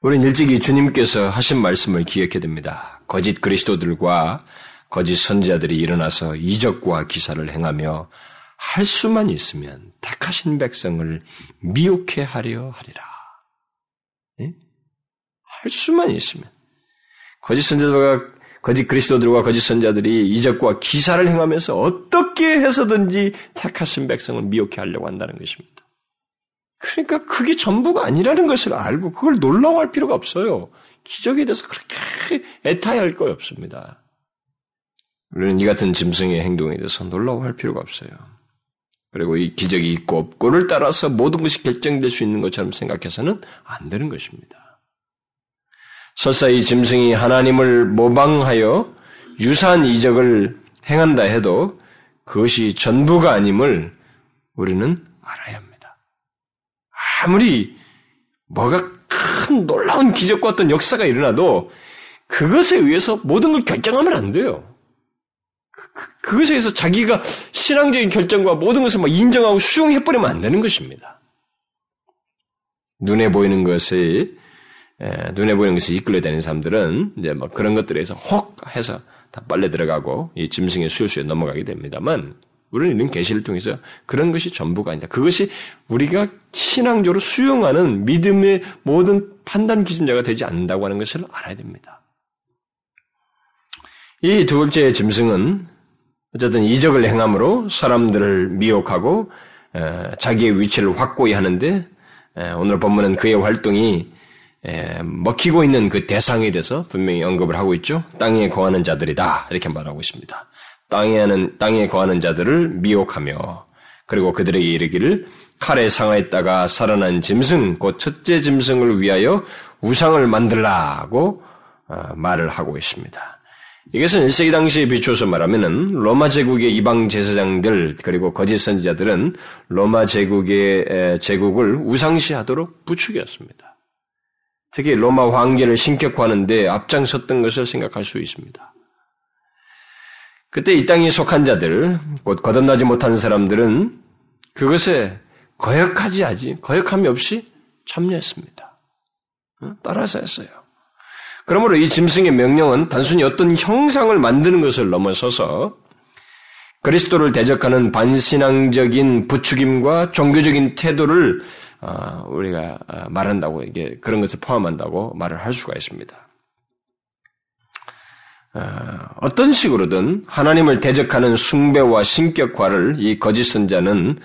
Speaker 1: 우리는 일찍이 주님께서 하신 말씀을 기억해야 됩니다. 거짓 그리스도들과 거짓 선지자들이 일어나서 이적과 기사를 행하며 할 수만 있으면 택하신 백성을 미혹해 하려 하리라. 예? 할 수만 있으면. 거짓 선자들과 거짓 그리스도들과 거짓 선자들이 이적과 기사를 행하면서 어떻게 해서든지 택하신 백성을 미혹해 하려고 한다는 것입니다. 그러니까 그게 전부가 아니라는 것을 알고 그걸 놀라워할 필요가 없어요. 기적에 대해서 그렇게 애타할 거 없습니다. 우리는 이 같은 짐승의 행동에 대해서 놀라워할 필요가 없어요. 그리고 이 기적이 있고 없고를 따라서 모든 것이 결정될 수 있는 것처럼 생각해서는 안 되는 것입니다. 설사 이 짐승이 하나님을 모방하여 유사한 이적을 행한다 해도 그것이 전부가 아님을 우리는 알아야 합니다. 아무리 뭐가 큰 놀라운 기적과 어떤 역사가 일어나도 그것에 의해서 모든 걸 결정하면 안 돼요. 그, 그것에 의해서 자기가 신앙적인 결정과 모든 것을 막 인정하고 수용해버리면 안 되는 것입니다. 눈에 보이는 것이 예, 눈에 보이는 것을 이끌려 다니는 사람들은 이제 뭐 그런 것들에서 혹 해서 다 빨려 들어가고 이 짐승의 수요수에 넘어가게 됩니다만 우리는 이런 계시를 통해서 그런 것이 전부가 아니다. 그것이 우리가 신앙적으로 수용하는 믿음의 모든 판단 기준자가 되지 않는다고 하는 것을 알아야 됩니다. 이 두 번째 짐승은 어쨌든 이적을 행함으로 사람들을 미혹하고 자기의 위치를 확고히 하는데 오늘 본문은 그의 활동이 먹히고 있는 그 대상에 대해서 분명히 언급을 하고 있죠. 땅에 거하는 자들이다 이렇게 말하고 있습니다. 땅에 하는 땅에 거하는 자들을 미혹하며 그리고 그들에게 이르기를 칼에 상하였다가 살아난 짐승 곧 첫째 짐승을 위하여 우상을 만들라고 어, 말을 하고 있습니다. 이것은 1세기 당시에 비추어서 말하면은 로마 제국의 이방 제사장들 그리고 거짓 선지자들은 로마 제국의 제국을 우상시하도록 부추겼습니다. 특히 로마 황제를 신격화하는데 앞장섰던 것을 생각할 수 있습니다. 그때 이 땅에 속한 자들, 곧 거듭나지 못한 사람들은 그것에 거역하지 하지, 거역함이 없이 참여했습니다. 따라서 했어요. 그러므로 이 짐승의 명령은 단순히 어떤 형상을 만드는 것을 넘어서서 그리스도를 대적하는 반신앙적인 부추김과 종교적인 태도를 어, 우리가 어, 말한다고 이게 그런 것을 포함한다고 말을 할 수가 있습니다. 어, 어떤 식으로든 하나님을 대적하는 숭배와 신격화를 이 거짓 선자는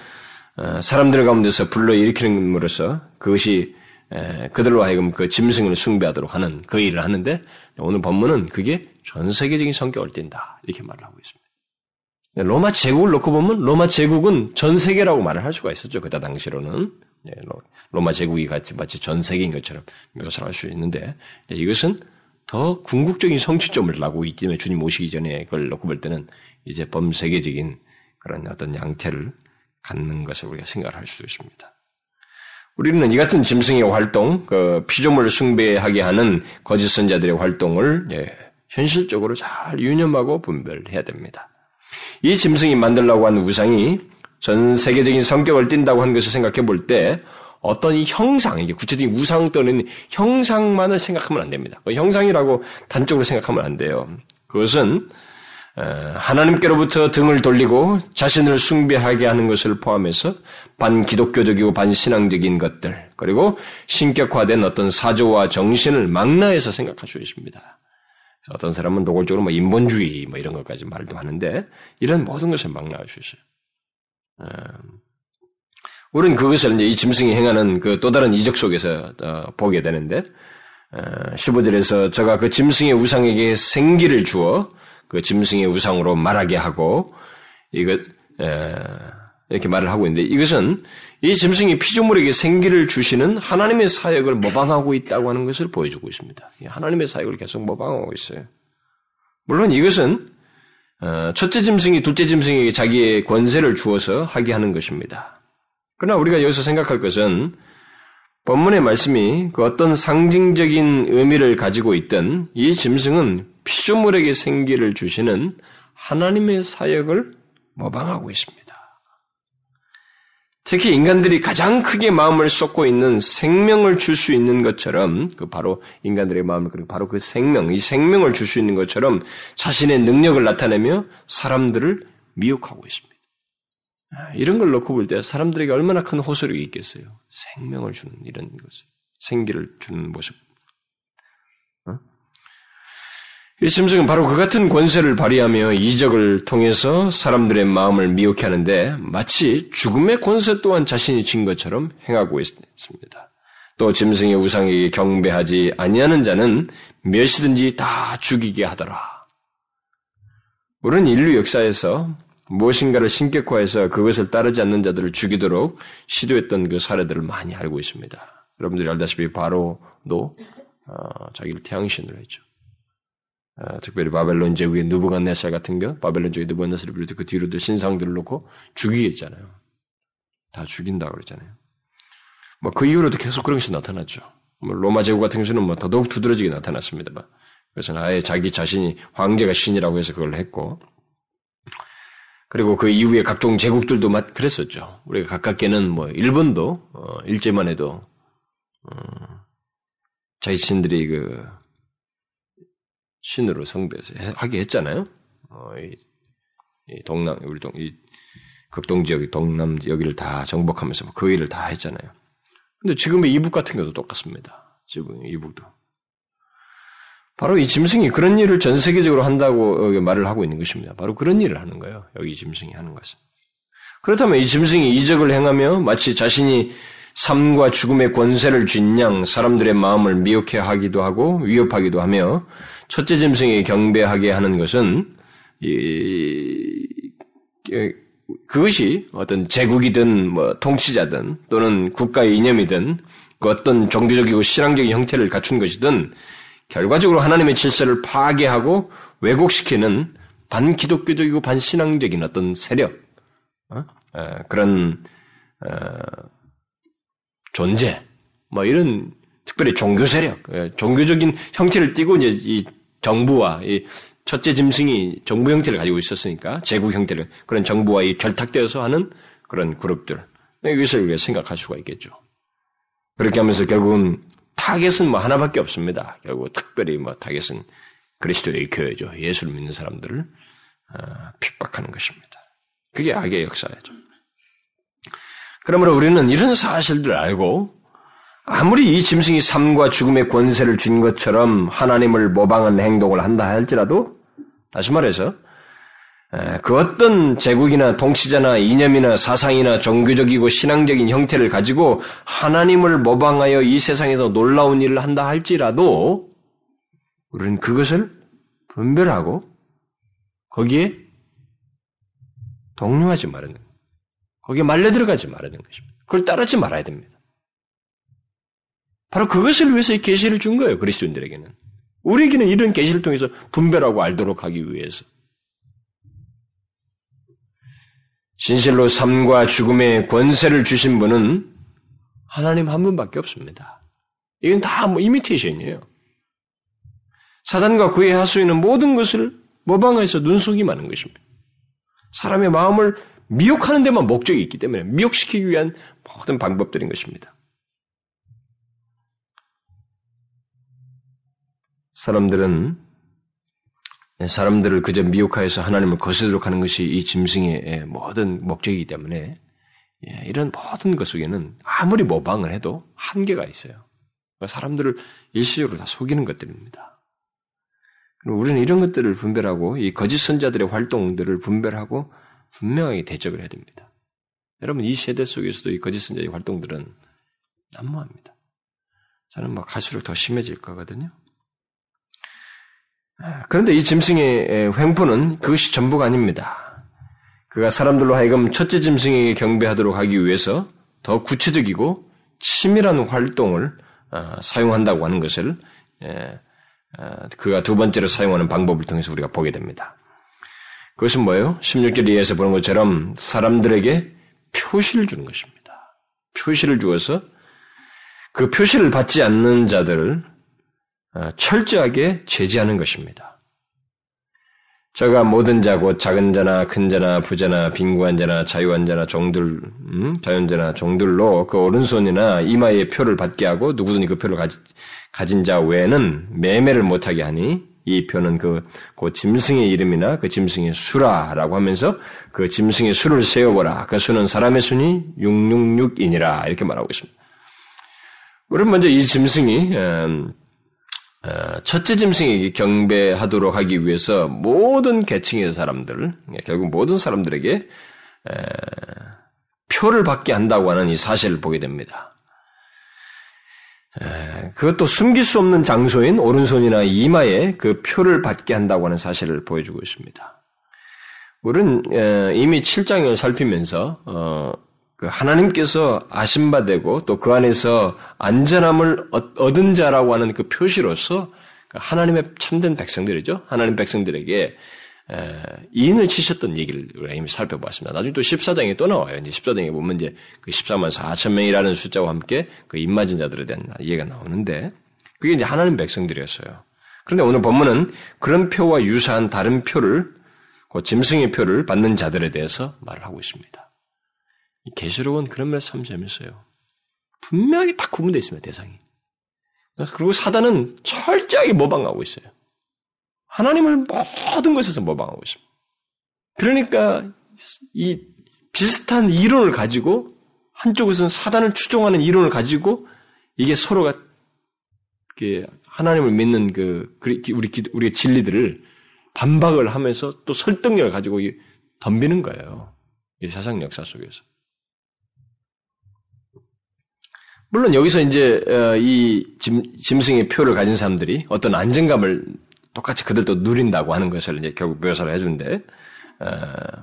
Speaker 1: 사람들 가운데서 불러 일으키는으로써 그것이 그들로 하여금 그 짐승을 숭배하도록 하는 그 일을 하는데 오늘 본문은 그게 전 세계적인 성격을 띈다 이렇게 말을 하고 있습니다. 로마 제국을 놓고 보면 로마 제국은 전 세계라고 말을 할 수가 있었죠 그때 당시로는 네, 로마 제국이 같이 마치 전 세계인 것처럼 묘사를 할 수 있는데 이것은 더 궁극적인 성취점을 나고 있기 때문에 주님 오시기 전에 그걸 놓고 볼 때는 이제 범세계적인 그런 어떤 양태를 갖는 것을 우리가 생각할 수 있습니다. 우리는 이 같은 짐승의 활동, 그 피조물 숭배하게 하는 거짓 선자들의 활동을 예, 현실적으로 잘 유념하고 분별해야 됩니다. 이 짐승이 만들라고 하는 우상이 전 세계적인 성격을 띈다고 하는 것을 생각해 볼 때 어떤 이 형상, 이게 구체적인 우상 또는 형상만을 생각하면 안 됩니다. 그 형상이라고 단적으로 생각하면 안 돼요. 그것은 하나님께로부터 등을 돌리고 자신을 숭배하게 하는 것을 포함해서 반기독교적이고 반신앙적인 것들, 그리고 신격화된 어떤 사조와 정신을 망라해서 생각할 수 있습니다. 어떤 사람은 노골적으로 뭐 인본주의 뭐 이런 것까지 말도 하는데 이런 모든 것을 망라할 수 있어요. 우리는 그것을 이제 이 짐승이 행하는 그 또 다른 이적 속에서 어, 보게 되는데 15절에서 저가 그 짐승의 우상에게 생기를 주어 그 짐승의 우상으로 말하게 하고 이것 이렇게 말을 하고 있는데 이것은 이 짐승이 피조물에게 생기를 주시는 하나님의 사역을 모방하고 있다고 하는 것을 보여주고 있습니다. 하나님의 사역을 계속 모방하고 있어요. 물론 이것은 어, 첫째 짐승이 둘째 짐승에게 자기의 권세를 주어서 하게 하는 것입니다. 그러나 우리가 여기서 생각할 것은 본문의 말씀이 그 어떤 상징적인 의미를 가지고 있던 이 짐승은 피조물에게 생기를 주시는 하나님의 사역을 모방하고 있습니다. 특히 인간들이 가장 크게 마음을 쏟고 있는 생명을 줄 수 있는 것처럼 그 바로 인간들의 마음을 그리고 바로 그 생명, 이 생명을 줄 수 있는 것처럼 자신의 능력을 나타내며 사람들을 미혹하고 있습니다. 아, 이런 걸 놓고 볼 때 사람들에게 얼마나 큰 호소력이 있겠어요. 생명을 주는 이런 것을 생기를 주는 모습. 이 짐승은 바로 그 같은 권세를 발휘하며 이적을 통해서 사람들의 마음을 미혹해 하는데 마치 죽음의 권세 또한 자신이 진 것처럼 행하고 있습니다. 또 짐승의 우상에게 경배하지 아니하는 자는 몇이든지 다 죽이게 하더라. 우리는 인류 역사에서 무엇인가를 신격화해서 그것을 따르지 않는 자들을 죽이도록 시도했던 그 사례들을 많이 알고 있습니다. 여러분들이 알다시피 바로도 어, 자기를 태양신으로 했죠. 어, 특별히 바벨론 제국의 누부갓네살 같은 거, 바벨론 제국의 누부갓네살을 비롯해 그 뒤로도 신상들을 놓고 죽이겠잖아요. 다 죽인다고 그랬잖아요. 뭐 그 이후로도 계속 그런 것이 나타났죠. 뭐 로마 제국 같은 경우는 뭐 더더욱 두드러지게 나타났습니다. 그래서 아예 자기 자신이 황제가 신이라고 해서 그걸 했고, 그리고 그 이후에 각종 제국들도 막 그랬었죠. 우리가 가깝게는 뭐 일본도 어, 일제만 해도 어, 자기 신들이 그 신으로 성배해서 하게 했잖아요. 어, 이, 이, 동남 우리 동 이 극동 지역 동남 여기를 다 정복하면서 그 일을 다 했잖아요. 근데 지금의 이북 같은 경우도 똑같습니다. 지금 이북도 바로 이 짐승이 그런 일을 전 세계적으로 한다고 말을 하고 있는 것입니다. 바로 그런 일을 하는 거예요. 여기 짐승이 하는 것은. 그렇다면 이 짐승이 이적을 행하며 마치 자신이 삶과 죽음의 권세를 쥔 양 사람들의 마음을 미혹해 하기도 하고 위협하기도 하며 첫째 짐승에 경배하게 하는 것은 이, 그것이 어떤 제국이든 뭐 통치자든 또는 국가의 이념이든 그 어떤 종교적이고 신앙적인 형태를 갖춘 것이든 결과적으로 하나님의 질서를 파괴하고 왜곡시키는 반기독교적이고 반신앙적인 어떤 세력 어? 어, 그런 어, 존재 뭐 이런 특별히 종교 세력, 예, 종교적인 형태를 띠고 이제 이 정부와 이 첫째 짐승이 정부 형태를 가지고 있었으니까 제국 형태를 그런 정부와 이 결탁되어서 하는 그런 그룹들 이것을 우리가 생각할 수가 있겠죠. 그렇게 하면서 결국은 타겟은 뭐 하나밖에 없습니다. 결국 특별히 뭐 타겟은 그리스도의 교회죠. 예수를 믿는 사람들을 어, 핍박하는 것입니다. 그게 악의 역사죠. 그러므로 우리는 이런 사실들을 알고 아무리 이 짐승이 삶과 죽음의 권세를 쥔 것처럼 하나님을 모방하는 행동을 한다 할지라도 다시 말해서 그 어떤 제국이나 통치자나 이념이나 사상이나 종교적이고 신앙적인 형태를 가지고 하나님을 모방하여 이 세상에서 놀라운 일을 한다 할지라도 우리는 그것을 분별하고 거기에 말아야 됩니다. 거기에 말려 들어가지 말아야 되는 것입니다. 그걸 따르지 말아야 됩니다. 바로 그것을 위해서 이 계시를 준 거예요. 그리스도인들에게는. 우리에게는 이런 계시를 통해서 분별하고 알도록 하기 위해서. 진실로 삶과 죽음의 권세를 주신 분은 하나님 한 분밖에 없습니다. 이건 다 뭐 이미테이션이에요. 사단과 그의 하수인은 모든 것을 모방해서 눈속이 많은 것입니다. 사람의 마음을 미혹하는 데만 목적이 있기 때문에 미혹시키기 위한 모든 방법들인 것입니다. 사람들은 사람들을 그저 미혹하여서 하나님을 거스르도록 하는 것이 이 짐승의 모든 목적이기 때문에 예, 이런 모든 것 속에는 아무리 모방을 해도 한계가 있어요. 사람들을 일시적으로 다 속이는 것들입니다. 우리는 이런 것들을 분별하고 이 거짓 선자들의 활동들을 분별하고 분명하게 대적을 해야 됩니다. 여러분 이 세대 속에서도 이 거짓 선자의 활동들은 난무합니다. 저는 뭐 갈수록 더 심해질 거거든요. 그런데 이 짐승의 횡포는 그것이 전부가 아닙니다. 그가 사람들로 하여금 첫째 짐승에게 경배하도록 하기 위해서 더 구체적이고 치밀한 활동을 어, 사용한다고 하는 것을 어, 그가 두 번째로 사용하는 방법을 통해서 우리가 보게 됩니다. 그것은 뭐예요? 16절 이하에서 보는 것처럼 사람들에게 표시를 주는 것입니다. 표시를 주어서 그 표시를 받지 않는 자들을 어, 철저하게 제지하는 것입니다. 저가 모든 자고 작은 자나 큰 자나 부자나 빈구한 자나 자유한 자나 종들, 음? 자연자나 종들로 그 오른손이나 이마에 표를 받게 하고 누구든지 그 표를 가지, 가진 자 외에는 매매를 못하게 하니 이 표는 그, 그 짐승의 이름이나 그 짐승의 수라라고 하면서 그 짐승의 수를 세어보라. 그 수는 사람의 수니 666이니라. 이렇게 말하고 있습니다. 우리는 먼저 이 짐승이, 음, 어, 첫째 짐승에게 경배하도록 하기 위해서 모든 계층의 사람들, 결국 모든 사람들에게 표를 받게 한다고 하는 이 사실을 보게 됩니다. 그것도 숨길 수 없는 장소인 오른손이나 이마에 그 표를 받게 한다고 하는 사실을 보여주고 있습니다. 우리는 이미 7장을 살피면서 어, 그 하나님께서 아신바 되고 또 그 안에서 안전함을 얻은 자라고 하는 그 표시로서 그 하나님의 참된 백성들이죠. 하나님 백성들에게 이 인을 치셨던 얘기를 우리가 이미 살펴봤습니다. 나중에 또 14장에 또 나와요. 이제 14장에 보면 이제 그 14만 4천 명이라는 숫자와 함께 그 입맞은 자들에 대한 얘기가 나오는데 그게 이제 하나님 백성들이었어요. 그런데 오늘 본문은 그런 표와 유사한 다른 표를 그 짐승의 표를 받는 자들에 대해서 말을 하고 있습니다. 계시록은 그런 면에서 참 재밌어요. 분명하게 딱 구분되어 있습니다, 대상이. 그리고 사단은 철저하게 모방하고 있어요. 하나님을 모든 것에서 모방하고 있습니다. 그러니까 이 비슷한 이론을 가지고 한쪽에서는 사단을 추종하는 이론을 가지고 이게 서로가 하나님을 믿는 그 우리 우리의 진리들을 반박을 하면서 또 설득력을 가지고 덤비는 거예요. 이 사상 역사 속에서. 물론 여기서 이제 어, 이 짐, 짐승의 표를 가진 사람들이 어떤 안정감을 똑같이 그들도 누린다고 하는 것을 이제 결국 묘사를 해주는데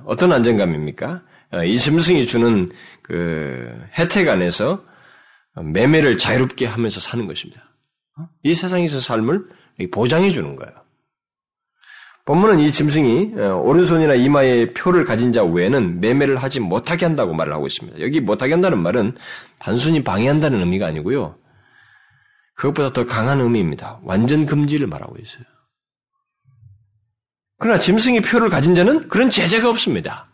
Speaker 1: 어, 떤 안정감입니까? 어, 이 짐승이 주는 그 혜택 안에서 매매를 자유롭게 하면서 사는 것입니다. 이 세상에서 삶을 보장해 주는 거예요. 본문은 이 짐승이 어, 오른손이나 이마에 표를 가진 자 외에는 매매를 하지 못하게 한다고 말을 하고 있습니다. 여기 못하게 한다는 말은 단순히 방해한다는 의미가 아니고요. 그것보다 더 강한 의미입니다. 완전 금지를 말하고 있어요. 그러나 짐승의 표를 가진 자는 그런 제재가 없습니다.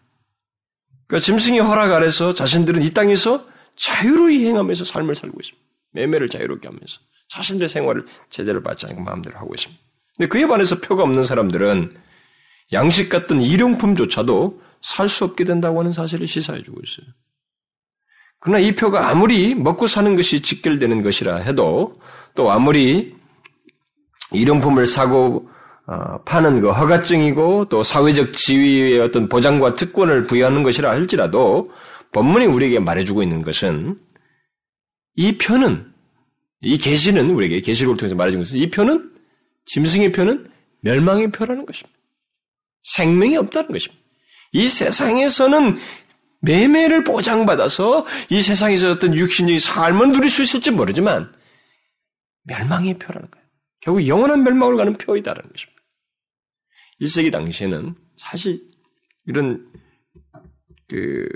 Speaker 1: 그러니까 짐승의 허락 아래서 자신들은 이 땅에서 자유로이 행하면서 삶을 살고 있습니다. 매매를 자유롭게 하면서 자신들의 생활을 제재를 받지 않고 마음대로 하고 있습니다. 근데 그에 반해서 표가 없는 사람들은 양식 같은 일용품조차도 살 수 없게 된다고 하는 사실을 시사해 주고 있어요. 그러나 이 표가 아무리 먹고 사는 것이 직결되는 것이라 해도 또 아무리 일용품을 사고 어, 파는 그 허가증이고 또 사회적 지위의 어떤 보장과 특권을 부여하는 것이라 할지라도 법문이 우리에게 말해주고 있는 것은 이 표는 이 계시는 우리에게 계시록을 통해서 말해주는 것은 이 표는 짐승의 표는 멸망의 표라는 것입니다. 생명이 없다는 것입니다. 이 세상에서는 매매를 보장받아서 이 세상에서 어떤 육신적인 삶을 누릴 수 있을지 모르지만 멸망의 표라는 거예요. 결국 영원한 멸망으로 가는 표이다라는 것입니다. 1세기 당시에는 사실 이런 그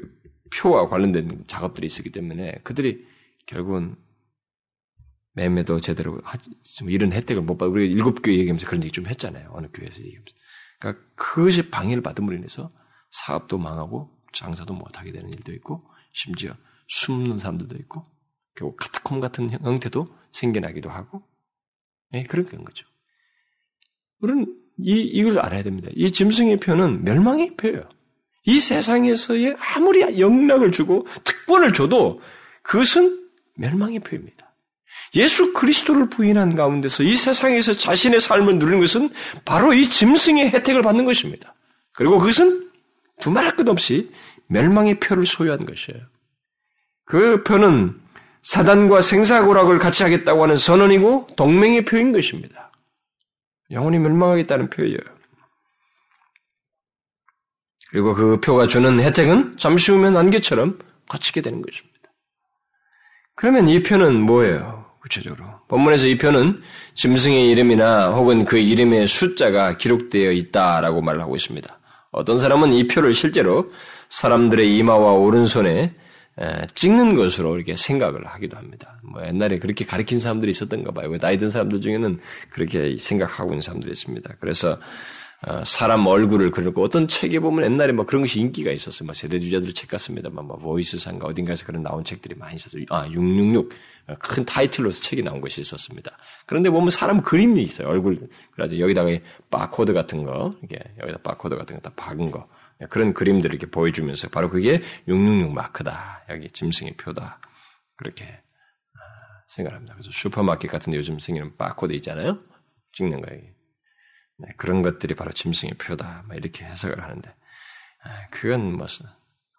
Speaker 1: 표와 관련된 작업들이 있었기 때문에 그들이 결국은 매매도 제대로 하지, 이런 혜택을 못 받고, 우리 일곱 교회 얘기하면서 그런 얘기 좀 했잖아요. 어느 교회에서 얘기하면서. 그러니까 그것이 방해를 받음으로 인해서 사업도 망하고 장사도 못하게 되는 일도 있고, 심지어 숨는 사람들도 있고, 결국 카트콤 같은 형태도 생겨나기도 하고, 예, 그런 거죠. 우리는 이, 이걸 알아야 됩니다. 이 짐승의 표는 멸망의 표예요. 이 세상에서의 아무리 영락을 주고 특권을 줘도 그것은 멸망의 표입니다. 예수 그리스도를 부인한 가운데서 이 세상에서 자신의 삶을 누리는 것은 바로 이 짐승의 혜택을 받는 것입니다. 그리고 그것은 두말할 것 없이 멸망의 표를 소유한 것이에요. 그 표는 사단과 생사고락을 같이 하겠다고 하는 선언이고 동맹의 표인 것입니다. 영원히 멸망하겠다는 표예요. 그리고 그 표가 주는 혜택은 잠시 후면 안개처럼 거치게 되는 것입니다. 그러면 이 표는 뭐예요? 구체적으로. 본문에서 이 표는 짐승의 이름이나 혹은 그 이름의 숫자가 기록되어 있다라고 말을 하고 있습니다. 어떤 사람은 이 표를 실제로 사람들의 이마와 오른손에 찍는 것으로 이렇게 생각을 하기도 합니다. 뭐 옛날에 그렇게 가르친 사람들이 있었던가 봐요. 나이 든 사람들 중에는 그렇게 생각하고 있는 사람들이 있습니다. 그래서 어, 사람 얼굴을 그리고 어떤 책에 보면 옛날에 뭐 그런 것이 인기가 있었어요. 뭐 세대주의자들 책 같습니다만 뭐 보이스사인가 어딘가에서 그런 나온 책들이 많이 있었어요. 아, 666. 큰 타이틀로서 책이 나온 것이 있었습니다. 그런데 보면 사람 그림이 있어요. 얼굴. 그래가지고 여기다가 바코드 같은 거, 이게 여기다 바코드 같은 거 다 박은 거. 그런 그림들을 이렇게 보여주면서 바로 그게 666 마크다. 여기 짐승의 표다. 그렇게 아, 생각합니다. 그래서 슈퍼마켓 같은 데 요즘 생기는 바코드 있잖아요. 찍는 거예요. 네, 그런 것들이 바로 짐승의 표다. 이렇게 해석을 하는데 아, 그건 뭐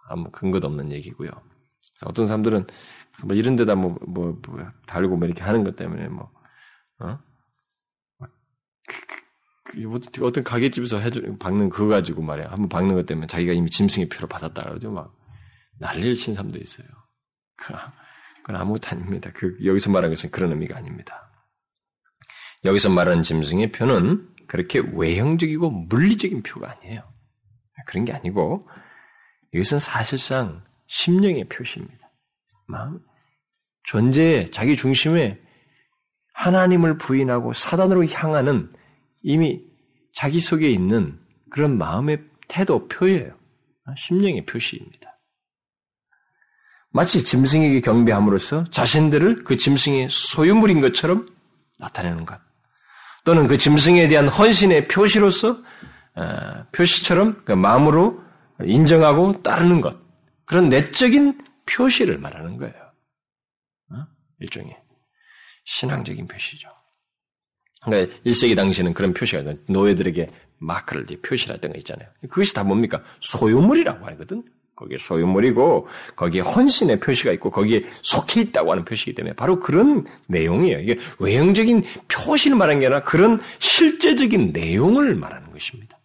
Speaker 1: 아무 근거도 없는 얘기고요. 어떤 사람들은 뭐 이런 데다 뭐, 뭐, 뭐 달고 뭐 이렇게 하는 것 때문에 뭐, 어? 어떤 가게집에서 해주, 박는 그거 가지고 말이야. 한번 박는 것 때문에 자기가 이미 짐승의 표를 받았다. 그러죠. 막 난리를 친 사람도 있어요. 그, 그건 아무것도 아닙니다. 그, 여기서 말하는 것은 그런 의미가 아닙니다. 여기서 말하는 짐승의 표는 그렇게 외형적이고 물리적인 표가 아니에요. 그런 게 아니고 이것은 사실상 심령의 표시입니다. 마음, 존재의 자기 중심에 하나님을 부인하고 사단으로 향하는 이미 자기 속에 있는 그런 마음의 태도 표예요. 심령의 표시입니다. 마치 짐승에게 경배함으로써 자신들을 그 짐승의 소유물인 것처럼 나타내는 것. 또는 그 짐승에 대한 헌신의 표시로서 어, 표시처럼 그 마음으로 인정하고 따르는 것 그런 내적인 표시를 말하는 거예요. 어? 일종의 신앙적인 표시죠. 그러니까 1세기 당시에는 그런 표시가 노예들에게 마크를 표시를 했던 거 있잖아요. 그것이 다 뭡니까? 소유물이라고 하거든. 거기에 소유물이고 거기에 헌신의 표시가 있고 거기에 속해 있다고 하는 표시이기 때문에 바로 그런 내용이에요. 이게 외형적인 표시를 말하는 게 아니라 그런 실제적인 내용을 말하는 것입니다.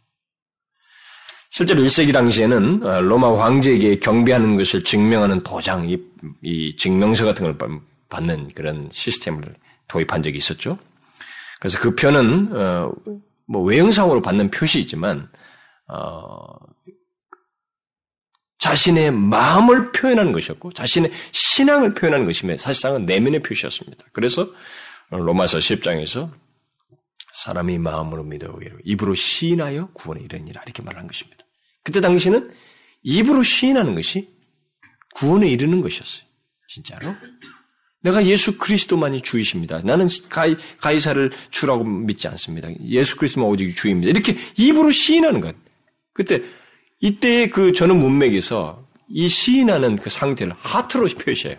Speaker 1: 실제로 1세기 당시에는 어, 로마 황제에게 경배하는 것을 증명하는 도장, 이, 이 증명서 같은 걸 받는 그런 시스템을 도입한 적이 있었죠. 그래서 그 표는 어, 뭐 외형상으로 받는 표시이지만 어, 자신의 마음을 표현하는 것이었고 자신의 신앙을 표현하는 것이며 사실상은 내면의 표시였습니다. 그래서 로마서 10장에서 사람이 마음으로 믿어 입으로 시인하여 구원에 이르니라 이렇게 말한 것입니다. 그때 당시는 입으로 시인하는 것이 구원에 이르는 것이었어요. 진짜로. 내가 예수 그리스도만이 주이십니다. 나는 가이, 가이사를 주라고 믿지 않습니다. 예수 그리스도만 오직 주입니다. 이렇게 입으로 시인하는 것. 그때 이때의 그 저는 문맥에서 이 시인하는 그 상태를 하트로 표시해요.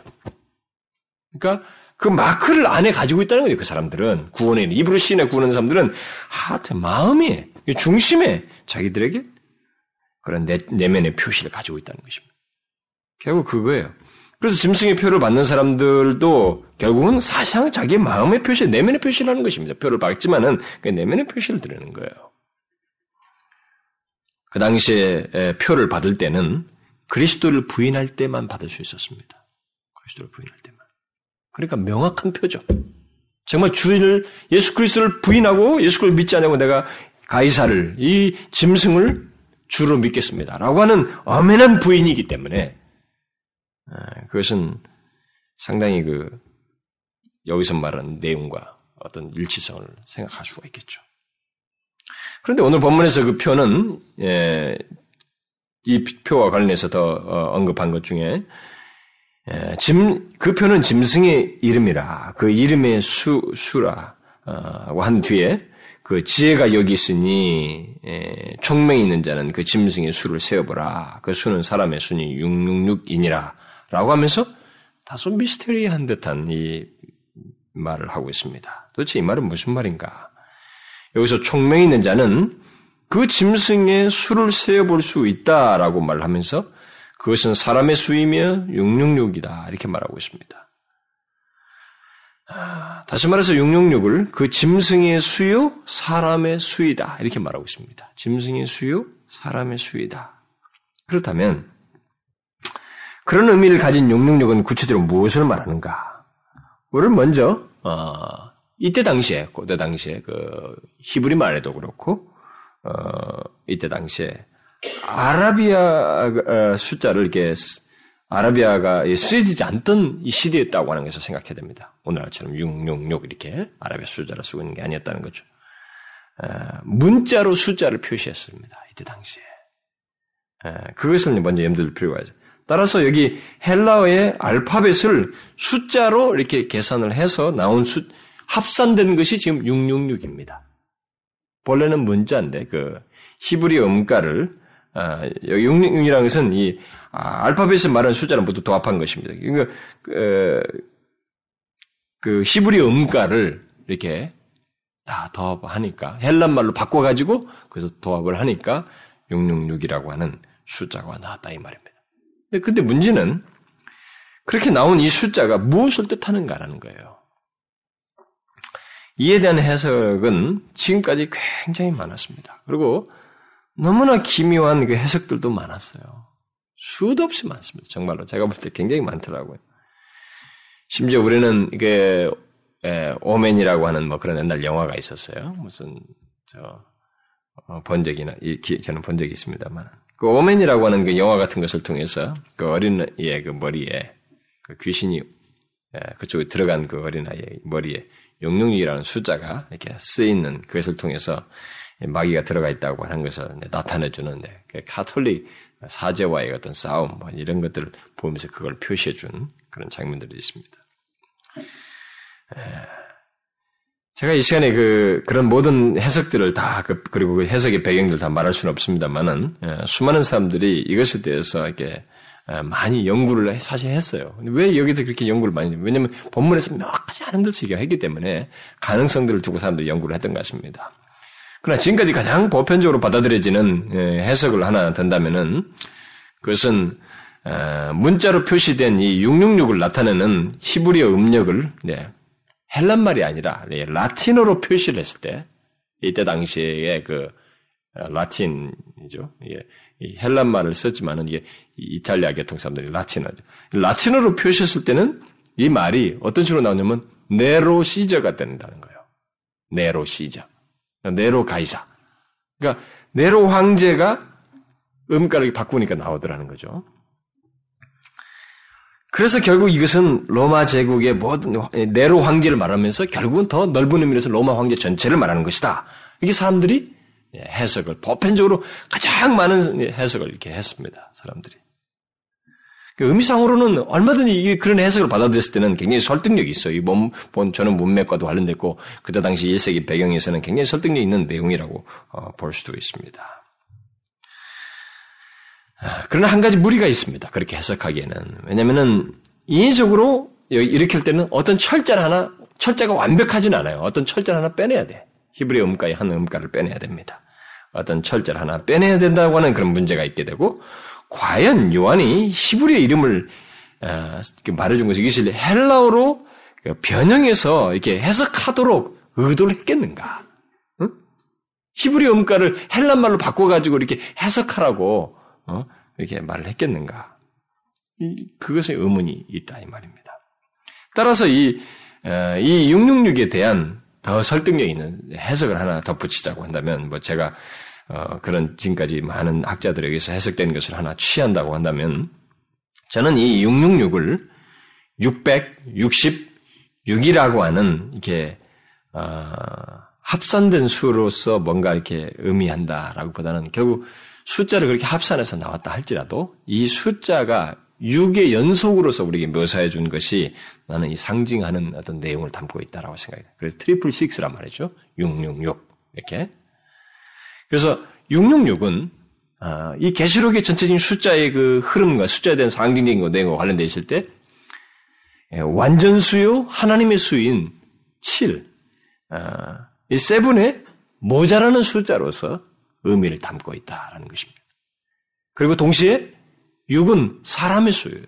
Speaker 1: 그러니까 그 마크를 안에 가지고 있다는 거죠. 그 사람들은 구원에 입으로 시인해 구원하는 사람들은 하트 마음이 중심에 자기들에게 그런 내, 내면의 표시를 가지고 있다는 것입니다. 결국 그거예요. 그래서 짐승의 표를 받는 사람들도 결국은 사실상 자기의 마음의 표시, 내면의 표시라는 것입니다. 표를 받지만은 그 내면의 표시를 드리는 거예요. 그 당시에 표를 받을 때는 그리스도를 부인할 때만 받을 수 있었습니다. 그리스도를 부인할 때만. 그러니까 명확한 표죠. 정말 주를 예수 그리스도를 부인하고 예수 그리스도를 믿지 않냐고 내가 가이사를 이 짐승을 주로 믿겠습니다라고 하는 엄연한 부인이기 때문에 그것은 상당히 그 여기서 말하는 내용과 어떤 일치성을 생각할 수가 있겠죠. 그런데 오늘 본문에서 그 표는 예, 이 표와 관련해서 더 어, 언급한 것 중에 예, 짐, 그 표는 짐승의 이름이라 그 이름의 수 수라고 한 뒤에 그 지혜가 여기 있으니 예, 총명이 있는 자는 그 짐승의 수를 세어보라 그 수는 사람의 수니 666이니라 라고 하면서 다소 미스테리한 듯한 이 말을 하고 있습니다. 도대체 이 말은 무슨 말인가? 여기서 총명이 있는 자는 그 짐승의 수를 세어볼 수 있다라고 말하면서 그것은 사람의 수이며 666이다 이렇게 말하고 있습니다. 아, 다시 말해서 666을 그 짐승의 수요 사람의 수이다 이렇게 말하고 있습니다. 짐승의 수요 사람의 수이다. 그렇다면 그런 의미를 가진 666은 구체적으로 무엇을 말하는가? 우리를 먼저 어, 이때 당시에 고대 당시에 그 히브리 말에도 그렇고 어, 이때 당시에 아라비아 어, 숫자를 이렇게 아라비아가 쓰여지지 않던 이 시대였다고 하는 것을 생각해야 됩니다. 오늘날처럼 666 이렇게 아라비아 숫자를 쓰고 있는 게 아니었다는 거죠. 어, 문자로 숫자를 표시했습니다. 이때 당시에. 어, 그것을 먼저 필요가 있죠. 따라서 여기 헬라어의 알파벳을 숫자로 이렇게 계산을 해서 나온 수, 합산된 것이 지금 666입니다. 본래는 문자인데 그 히브리 음가를 아, 여기 666이라는 것은 이 아, 알파벳을 말하는 숫자를 모두 도합한 것입니다. 그러니까 그, 그 히브리 음가를 이렇게 다 도합하니까 헬란 말로 바꿔가지고 그래서 도합을 하니까 666이라고 하는 숫자가 나왔다 이 말입니다. 근데 문제는 그렇게 나온 이 숫자가 무엇을 뜻하는가라는 거예요. 이에 대한 해석은 지금까지 굉장히 많았습니다. 그리고 너무나 기묘한 그 해석들도 많았어요. 수도 없이 많습니다. 정말로 제가 볼 때 굉장히 많더라고요. 심지어 우리는 이게 에, 오맨이라고 하는 뭐 그런 옛날 영화가 있었어요. 무슨 저 어, 본적이나 이, 저는 본 적이 있습니다만 그 오맨이라고 하는 그 영화 같은 것을 통해서 그 어린 아이의 그 머리에 그 귀신이 예, 그쪽에 들어간 그 어린 아이의 머리에 용룡이라는 숫자가 이렇게 쓰이는 그것을 통해서 마귀가 들어가 있다고 하는 것을 나타내 주는데 그 카톨릭 사제와의 어떤 싸움 뭐 이런 것들을 보면서 그걸 표시해 준 그런 장면들이 있습니다. 예. 제가 이 시간에 그, 그런 모든 해석들을 다, 그, 그리고 그 해석의 배경들 다 말할 수는 없습니다만은, 예, 수많은 사람들이 이것에 대해서 이렇게 예, 많이 연구를 사실 했어요. 왜 여기서 그렇게 연구를 많이, 왜냐면 본문에서 명확하지 않은 듯이 얘기했기 때문에 가능성들을 두고 사람들이 연구를 했던 것 같습니다. 그러나 지금까지 가장 보편적으로 받아들여지는 예, 해석을 하나 든다면은 그것은 어, 문자로 표시된 이 666을 나타내는 히브리어 음력을 네, 헬란 말이 아니라 라틴어로 표시를 했을 때 이때 당시에 그 어, 라틴이죠. 이 헬란 말을 썼지만은 이게 이탈리아 계통 사람들이 라틴어죠. 라틴어로 표시했을 때는 이 말이 어떤 식으로 나오냐면 네로 시저가 된다는 거예요. 네로 시저. 네로 가이사. 그러니까 네로 황제가 음가를 바꾸니까 나오더라는 거죠. 그래서 결국 이것은 로마 제국의 모든 네로 황제를 말하면서 결국은 더 넓은 의미에서 로마 황제 전체를 말하는 것이다. 이게 사람들이 해석을 보편적으로 가장 많은 해석을 이렇게 했습니다. 사람들이. 그 의미상으로는 얼마든지 그런 해석을 받아들였을 때는 굉장히 설득력이 있어요. 이 몸, 본, 저는 문맥과도 관련됐고, 그때 당시 1세기 배경에서는 굉장히 설득력 있는 내용이라고 어, 볼 수도 있습니다. 아, 그러나 한 가지 무리가 있습니다. 그렇게 해석하기에는. 왜냐면은, 인위적으로 할 때는 어떤 철자를 하나, 철자가 완벽하진 않아요. 어떤 철자를 하나 빼내야 돼. 히브리 음가의 한 음가를 빼내야 됩니다. 어떤 철자를 하나 빼내야 된다고 하는 그런 문제가 있게 되고, 과연 요한이 히브리의 이름을 어, 말해준 것이 이것을 헬라어로 그 변형해서 이렇게 해석하도록 의도를 했겠는가? 응? 히브리 음가를 헬란말로 바꿔가지고 이렇게 해석하라고 어? 이렇게 말을 했겠는가? 그것에 의문이 있다 이 말입니다. 따라서 이, 어, 이 666에 대한 더 설득력 있는 해석을 하나 덧붙이자고 한다면, 뭐 제가 어, 그런 지금까지 많은 학자들에게서 해석된 것을 하나 취한다고 한다면 저는 이 666을 666이라고 하는 이렇게 어, 합산된 수로서 뭔가 이렇게 의미한다라고 보다는 결국 숫자를 그렇게 합산해서 나왔다 할지라도 이 숫자가 6의 연속으로서 우리에게 묘사해 준 것이 나는 이 상징하는 어떤 내용을 담고 있다라고 생각해요. 그래서 triple six란 말이죠. 666 이렇게 그래서 666은 아, 이 계시록의 전체적인 숫자의 그 흐름과 숫자에 대한 상징적인 내용과 관련되어 있을 때 예, 완전 수요 하나님의 수인 7, 아, 이 seven의 모자라는 숫자로서 의미를 담고 있다라는 것입니다. 그리고 동시에 6은 사람의 수예요.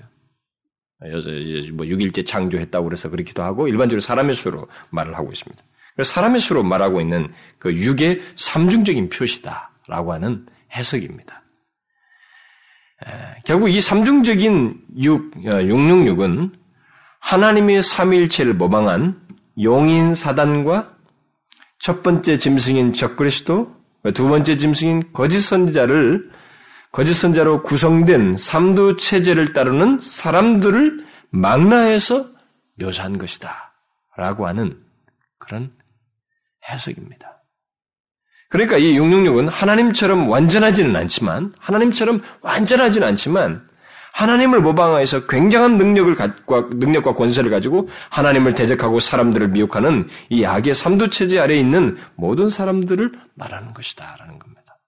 Speaker 1: 뭐 6일째 창조했다고 그래서 그렇기도 하고 일반적으로 사람의 수로 말을 하고 있습니다. 사람의 수로 말하고 있는 그 6의 삼중적인 표시다라고 하는 해석입니다. 결국 이 삼중적인 6, 666은 어, 하나님의 삼일체를 모방한 용인 사단과 첫 번째 짐승인 적그리스도, 두 번째 짐승인 거짓 선자를 거짓 선자로 구성된 삼두 체제를 따르는 사람들을 망라해서 묘사한 것이다. 라고 하는 그런 해석입니다. 그러니까 이 666은 하나님처럼 완전하지는 않지만, 하나님처럼 완전하지는 않지만, 하나님을 모방하여서 굉장한 능력을 갖고, 능력과 권세를 가지고 하나님을 대적하고 사람들을 미혹하는 이 악의 삼두체제 아래에 있는 모든 사람들을 말하는 것이다. 라는 겁니다.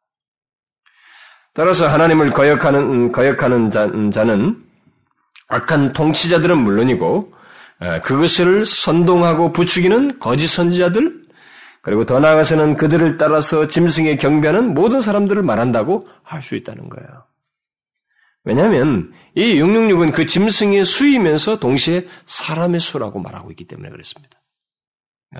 Speaker 1: 따라서 하나님을 거역하는, 음, 거역하는 자, 음, 자는 악한 통치자들은 물론이고, 그것을 선동하고 부추기는 거짓 선지자들, 그리고 더 나아가서는 그들을 따라서 짐승에 경배하는 모든 사람들을 말한다고 할 수 있다는 거예요. 왜냐하면 이 666은 그 짐승의 수이면서 동시에 사람의 수라고 말하고 있기 때문에 그렇습니다.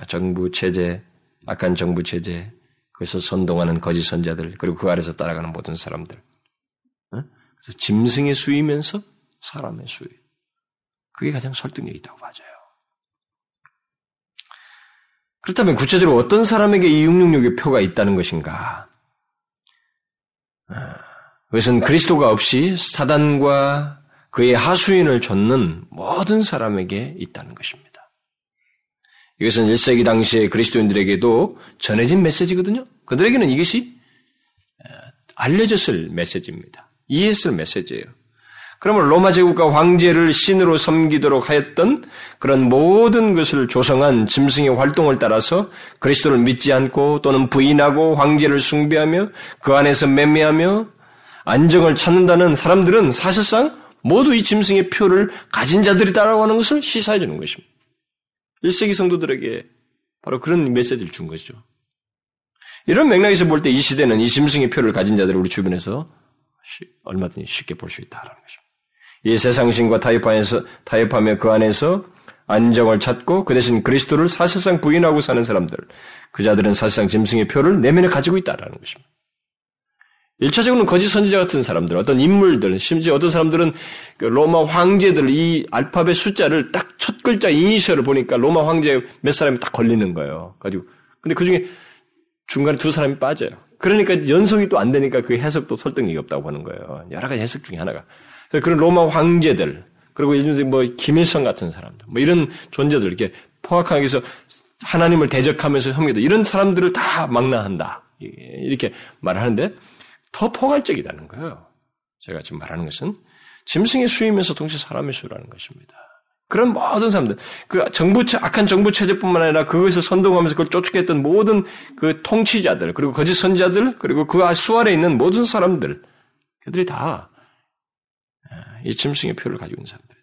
Speaker 1: 정부 체제, 악한 정부 체제, 그래서 선동하는 거짓 선자들, 그리고 그 아래서 따라가는 모든 사람들. 그래서 짐승의 수이면서 사람의 수이. 그게 가장 설득력 있다고 봐져요. 그렇다면 구체적으로 어떤 사람에게 이 666의 표가 있다는 것인가? 아, 그것은 그리스도가 없이 사단과 그의 하수인을 좇는 모든 사람에게 있다는 것입니다. 이것은 1세기 당시의 그리스도인들에게도 전해진 메시지거든요. 그들에게는 이것이 알려졌을 메시지입니다. 이해했을 메시지예요. 그러면 로마 제국과 황제를 신으로 섬기도록 하였던 그런 모든 것을 조성한 짐승의 활동을 따라서 그리스도를 믿지 않고 또는 부인하고 황제를 숭배하며 그 안에서 매매하며 안정을 찾는다는 사람들은 사실상 모두 이 짐승의 표를 가진 자들이다라고 하는 것을 시사해 주는 것입니다. 1세기 성도들에게 바로 그런 메시지를 준 것이죠. 이런 맥락에서 볼 때 이 시대는 이 짐승의 표를 가진 자들을 우리 주변에서 얼마든지 쉽게 볼 수 있다는 것입니다. 이 세상신과 타협하면서, 타협하며 그 안에서 안정을 찾고 그 대신 그리스도를 사실상 부인하고 사는 사람들, 그 자들은 사실상 짐승의 표를 내면에 가지고 있다라는 것입니다. 일차적으로는 거짓 선지자 같은 사람들, 어떤 인물들, 심지어 어떤 사람들은 그 로마 황제들 이 알파벳 숫자를 딱 첫 글자 이니셜을 보니까 로마 황제 몇 사람이 딱 걸리는 거예요. 가지고 근데 그 중에 중간에 두 사람이 빠져요. 그러니까 연속이 또 안 되니까 그 해석도 설득력이 없다고 하는 거예요. 여러 가지 해석 중에 하나가. 그런 로마 황제들, 그리고 예를 뭐 김일성 같은 사람들, 뭐 이런 존재들 이렇게 포악하게 해서 하나님을 대적하면서 혐의다 이런 사람들을 다 망라한다 이렇게 말하는데 더 포괄적이다는 거예요. 제가 지금 말하는 것은 짐승의 수이면서 동시에 사람의 수라는 것입니다. 그런 모든 사람들, 그 정부, 악한 정부 체제뿐만 아니라 그것을 선동하면서 그걸 쫓아했던 모든 그 통치자들, 그리고 거짓 선자들, 그리고 그 수 아래 있는 모든 사람들, 그들이 다 이 짐승의 표를 가지고 있는 사람들이다.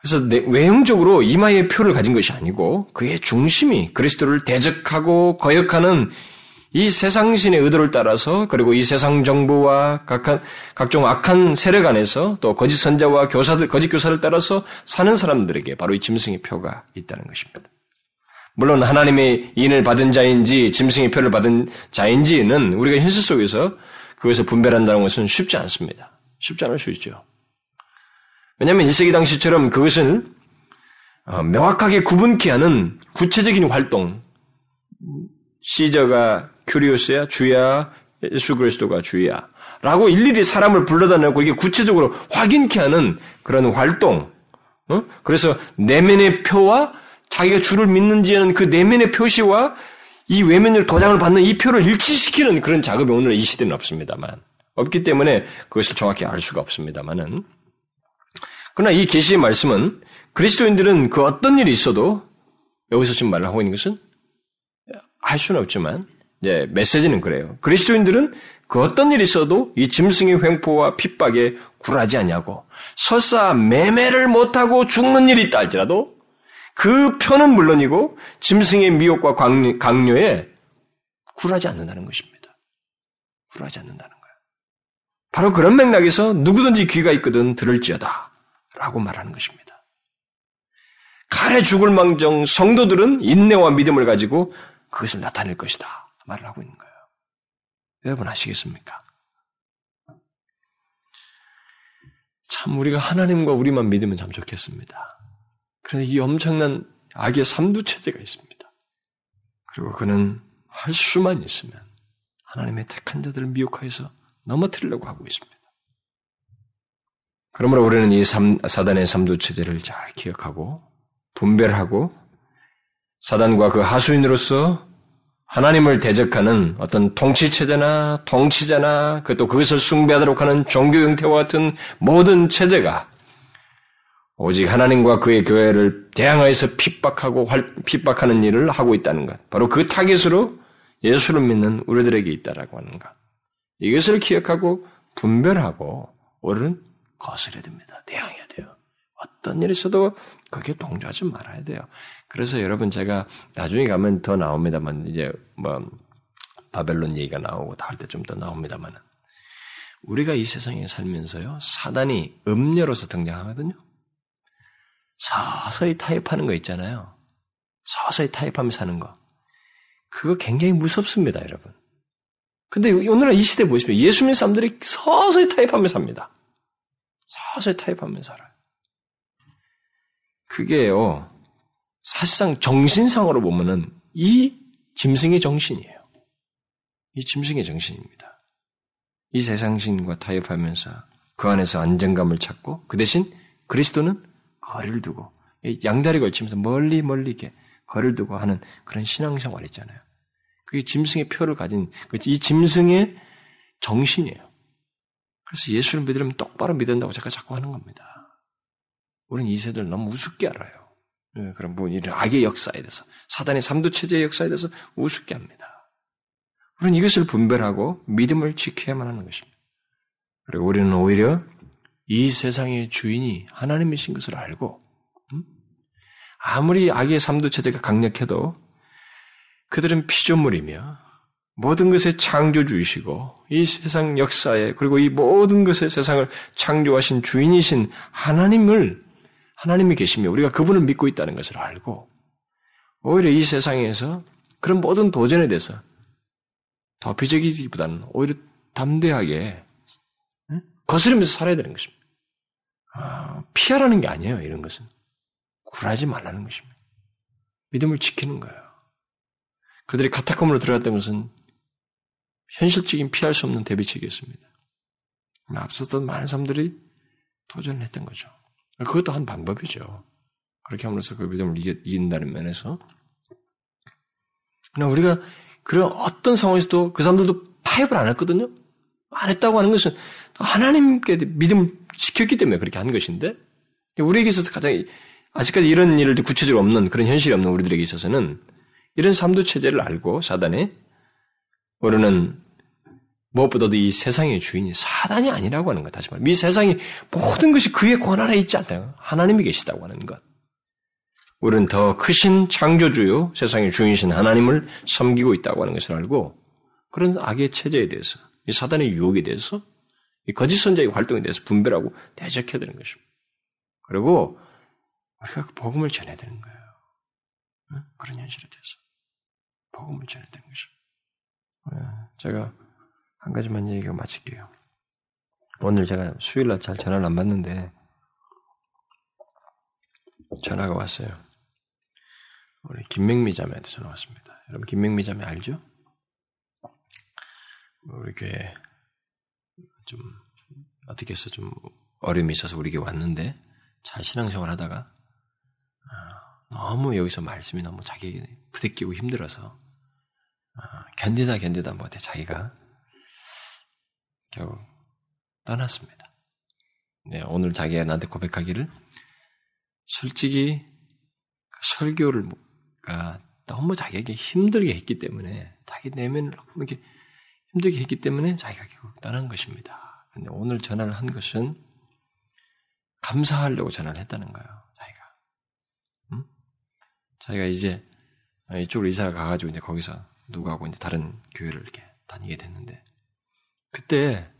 Speaker 1: 그래서 외형적으로 이마의 표를 가진 것이 아니고 그의 중심이 그리스도를 대적하고 거역하는 이 세상신의 의도를 따라서 그리고 이 세상 정부와 각한, 각종 악한 세력 안에서 또 거짓 선자와 교사들, 거짓 교사를 따라서 사는 사람들에게 바로 이 짐승의 표가 있다는 것입니다. 물론 하나님의 인을 받은 자인지 짐승의 표를 받은 자인지는 우리가 현실 속에서 그것을 분별한다는 것은 쉽지 않습니다. 쉽지 않을 수 있죠. 왜냐하면 1세기 당시처럼 그것을 어, 명확하게 구분케 하는 구체적인 활동, 시저가 큐리오스야 주야 예수 그리스도가 주야. 라고 일일이 사람을 불러다 놓고 이게 구체적으로 확인케 하는 그런 활동. 어? 그래서 내면의 표와 자기가 주를 믿는지 하는 그 내면의 표시와 이 외면을 도장을 받는 이 표를 일치시키는 그런 작업이 오늘 이 시대는 없습니다만. 없기 때문에 그것을 정확히 알 수가 없습니다만은. 그러나 이 계시의 말씀은 그리스도인들은 그 어떤 일이 있어도 여기서 지금 말을 하고 있는 것은 할 수는 없지만 이제 메시지는 그래요. 그리스도인들은 그 어떤 일이 있어도 이 짐승의 횡포와 핍박에 굴하지 않냐고 설사 매매를 못하고 죽는 일이 있다 할지라도 그 표는 물론이고 짐승의 미혹과 강요에 굴하지 않는다는 것입니다. 굴하지 않는다는 거예요. 바로 그런 맥락에서 누구든지 귀가 있거든 들을지어다 라고 말하는 것입니다. 칼에 죽을 망정 성도들은 인내와 믿음을 가지고 그것을 나타낼 것이다. 말을 하고 있는 거예요. 여러분 아시겠습니까? 참 우리가 하나님과 우리만 믿으면 참 좋겠습니다. 그런데 이 엄청난 악의 삼두 체제가 있습니다. 그리고 그는 할 수만 있으면 하나님의 택한 자들을 미혹하여서 넘어뜨리려고 하고 있습니다. 그러므로 우리는 이 삼, 사단의 삼두 체제를 잘 기억하고 분별하고 사단과 그 하수인으로서 하나님을 대적하는 어떤 통치체제나 통치자나 그또 그것을 숭배하도록 하는 종교 형태와 같은 모든 체제가 오직 하나님과 그의 교회를 대항하여서 핍박하고 활, 핍박하는 일을 하고 있다는 것. 바로 그 타겟으로 예수를 믿는 우리들에게 있다라고 하는 것. 이것을 기억하고 분별하고 우리는 거스려야 됩니다. 대항해야 돼요. 어떤 일이 있어도 거기에 동조하지 말아야 돼요. 그래서 여러분 제가 나중에 가면 더 나옵니다만 이제 뭐 바벨론 얘기가 나오고 다할 때 좀 더 나옵니다만 우리가 이 세상에 살면서요 사단이 음녀로서 등장하거든요. 서서히 타협하는 거 있잖아요. 서서히 타협하며 사는 거. 그거 굉장히 무섭습니다, 여러분. 근데 오늘날 이 시대 보시면 예수 믿는 사람들이 서서히 타협하며 삽니다. 서서히 타협하며 살아요. 그게요, 사실상 정신상으로 보면은 이 짐승의 정신이에요. 이 짐승의 정신입니다. 이 세상신과 타협하면서 그 안에서 안정감을 찾고 그 대신 그리스도는 거리를 두고 양다리 걸치면서 멀리 멀리 이렇게 거리를 두고 하는 그런 신앙생활 있잖아요. 그게 짐승의 표를 가진 그이 짐승의 정신이에요. 그래서 예수를 믿으려면 똑바로 믿는다고 제가 자꾸 하는 겁니다. 우리는 이 세대를 너무 우습게 알아요. 예, 그런 부분, 이 악의 역사에 대해서, 사단의 삼두체제의 역사에 대해서 우습게 합니다. 우리는 이것을 분별하고 믿음을 지켜야만 하는 것입니다. 그리고 우리는 오히려 이 세상의 주인이 하나님이신 것을 알고, 음? 아무리 악의 삼두체제가 강력해도 그들은 피조물이며 모든 것의 창조주이시고 이 세상 역사에 그리고 이 모든 것의 세상을 창조하신 주인이신 하나님을 하나님이 계시며 우리가 그분을 믿고 있다는 것을 알고 오히려 이 세상에서 그런 모든 도전에 대해서 더비적이기보다는 오히려 담대하게 거스르면서 살아야 되는 것입니다. 아, 피하라는 게 아니에요. 이런 것은 굴하지 말라는 것입니다. 믿음을 지키는 거예요. 그들이 카타콤으로 들어갔던 것은 현실적인 피할 수 없는 대비책이었습니다. 앞섰던 많은 사람들이 도전을 했던 거죠. 그것도 한 방법이죠. 그렇게 함으로써 그 믿음을 이긴다는 면에서. 그러나 우리가 그런 어떤 상황에서도 그 사람들도 타협을 안 했거든요. 안 했다고 하는 것은 하나님께 믿음을 지켰기 때문에 그렇게 한 것인데 우리에게 있어서 가장 아직까지 이런 일을 구체적으로 없는 그런 현실이 없는 우리들에게 있어서는 이런 삼두 체제를 알고 사단이 우리는 무엇보다도 이 세상의 주인이 사단이 아니라고 하는 것 다시 말해 이 세상이 모든 것이 그의 권한에 있지 않다. 하나님이 계시다고 하는 것. 우리는 더 크신 창조주요 세상의 주인이신 하나님을 섬기고 있다고 하는 것을 알고 그런 악의 체제에 대해서 이 사단의 유혹에 대해서 이 거짓 선자의 활동에 대해서 분별하고 대적해야 되는 것입니다. 그리고 우리가 그 복음을 전해야 되는 거예요. 그런 현실에 대해서 복음을 전해야 되는 것입니다. 네, 제가 한 가지만 얘기가 마칠게요. 오늘 제가 수요일 날 잘 전화를 안 받는데 전화가 왔어요. 우리 김맹미 자매한테 전화 왔습니다. 여러분 김맹미 자매 알죠? 우리 교회 좀 어떻게 해서 좀 어려움이 있어서 우리 교회 왔는데 잘 신앙생활 하다가 아, 너무 여기서 말씀이 너무 자기 부대끼고 힘들어서 아, 견디다 견디다 못해 자기가 결국 떠났습니다. 네, 오늘 자기가 나한테 고백하기를 솔직히 그 설교를 너무 자기에게 힘들게 했기 때문에 자기 내면을 너무 이렇게 힘들게 했기 때문에 자기가 결국 떠난 것입니다. 근데 오늘 전화를 한 것은 감사하려고 전화를 했다는 거예요. 자기가. 음? 자기가 이제 이쪽으로 이사를 가가지고 이제 거기서 누구하고 이제 다른 교회를 이렇게 다니게 됐는데 그때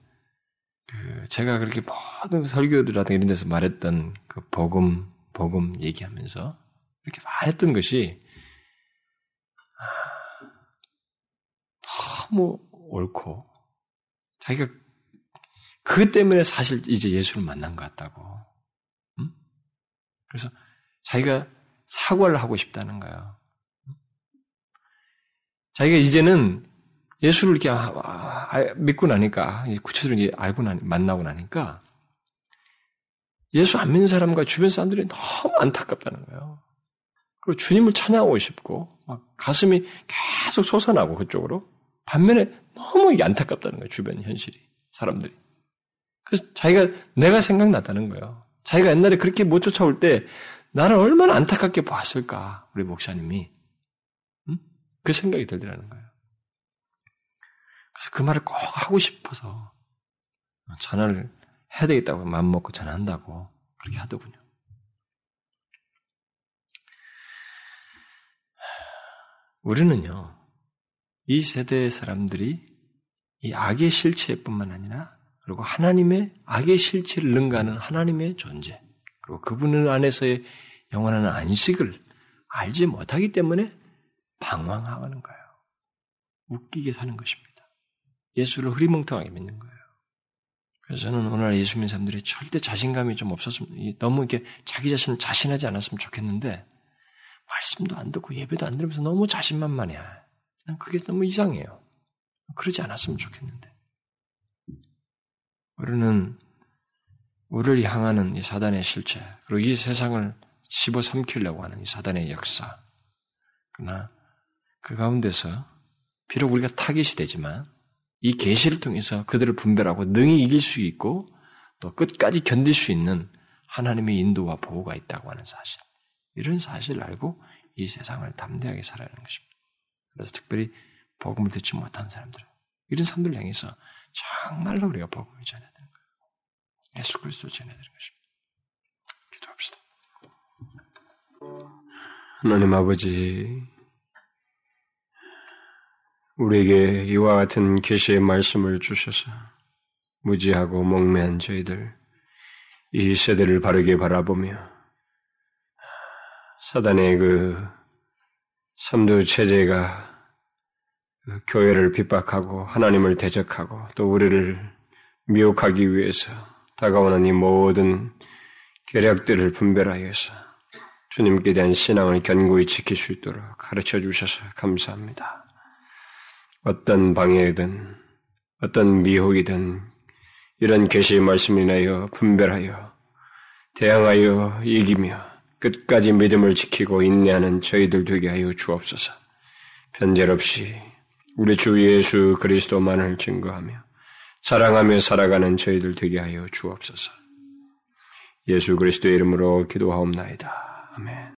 Speaker 1: 그 제가 그렇게 모든 설교들이라든가 이런 데서 말했던 그 복음 복음 얘기하면서 이렇게 말했던 것이 아, 너무 옳고 자기가 그 때문에 사실 이제 예수를 만난 것 같다고. 음? 그래서 자기가 사과를 하고 싶다는 거예요. 자기가 이제는 예수를 이렇게 아, 아, 믿고 나니까 구체적으로 알고 나니 만나고 나니까 예수 안 믿는 사람과 주변 사람들이 너무 안타깝다는 거예요. 그리고 주님을 찬양하고 싶고 막 가슴이 계속 솟아나고 그쪽으로 반면에 너무 안타깝다는 거예요. 주변 현실이 사람들이. 그래서 자기가 내가 생각났다는 거예요. 자기가 옛날에 그렇게 못 쫓아올 때 나를 얼마나 안타깝게 봤을까 우리 목사님이 응? 그 생각이 들더라는 거예요. 그래서 그 말을 꼭 하고 싶어서 전화를 해야 되겠다고 마음 먹고 전화한다고 그렇게 하더군요. 우리는요, 이 세대의 사람들이 이 악의 실체뿐만 아니라 그리고 하나님의 악의 실체를 능가하는 하나님의 존재 그리고 그분 안에서의 영원한 안식을 알지 못하기 때문에 방황하는 거예요. 웃기게 사는 것입니다. 예수를 흐리멍텅하게 믿는 거예요. 그래서 저는 오늘 예수 믿는 사람들이 절대 자신감이 좀 없었으면, 너무 이렇게 자기 자신을 자신하지 않았으면 좋겠는데, 말씀도 안 듣고 예배도 안 들으면서 너무 자신만만해. 난 그게 너무 이상해요. 그러지 않았으면 좋겠는데. 우리는 우리를 향하는 이 사단의 실체, 그리고 이 세상을 집어삼키려고 하는 이 사단의 역사, 그러나 그 가운데서 비록 우리가 타깃이 되지만 이 계시를 통해서 그들을 분별하고 능히 이길 수 있고 또 끝까지 견딜 수 있는 하나님의 인도와 보호가 있다고 하는 사실. 이런 사실을 알고 이 세상을 담대하게 살아야 하는 것입니다. 그래서 특별히 복음을 듣지 못한 사람들, 이런 사람들 향해서 정말로 우리가 복음을 전해야 되는 거예요. 예수 그리스도를 전해야 되는 것입니다. 기도합시다. 하나님 아버지, 우리에게 이와 같은 계시의 말씀을 주셔서 무지하고 몽매한 저희들 이 세대를 바르게 바라보며 사단의 그 삼두 체제가 그 교회를 핍박하고 하나님을 대적하고 또 우리를 미혹하기 위해서 다가오는 이 모든 계략들을 분별하여서 주님께 대한 신앙을 견고히 지킬 수 있도록 가르쳐 주셔서 감사합니다. 어떤 방해든 어떤 미혹이든 이런 계시의 말씀을 인하여 분별하여 대항하여 이기며 끝까지 믿음을 지키고 인내하는 저희들 되게 하여 주옵소서. 편절 없이 우리 주 예수 그리스도만을 증거하며 사랑하며 살아가는 저희들 되게 하여 주옵소서. 예수 그리스도의 이름으로 기도하옵나이다. 아멘.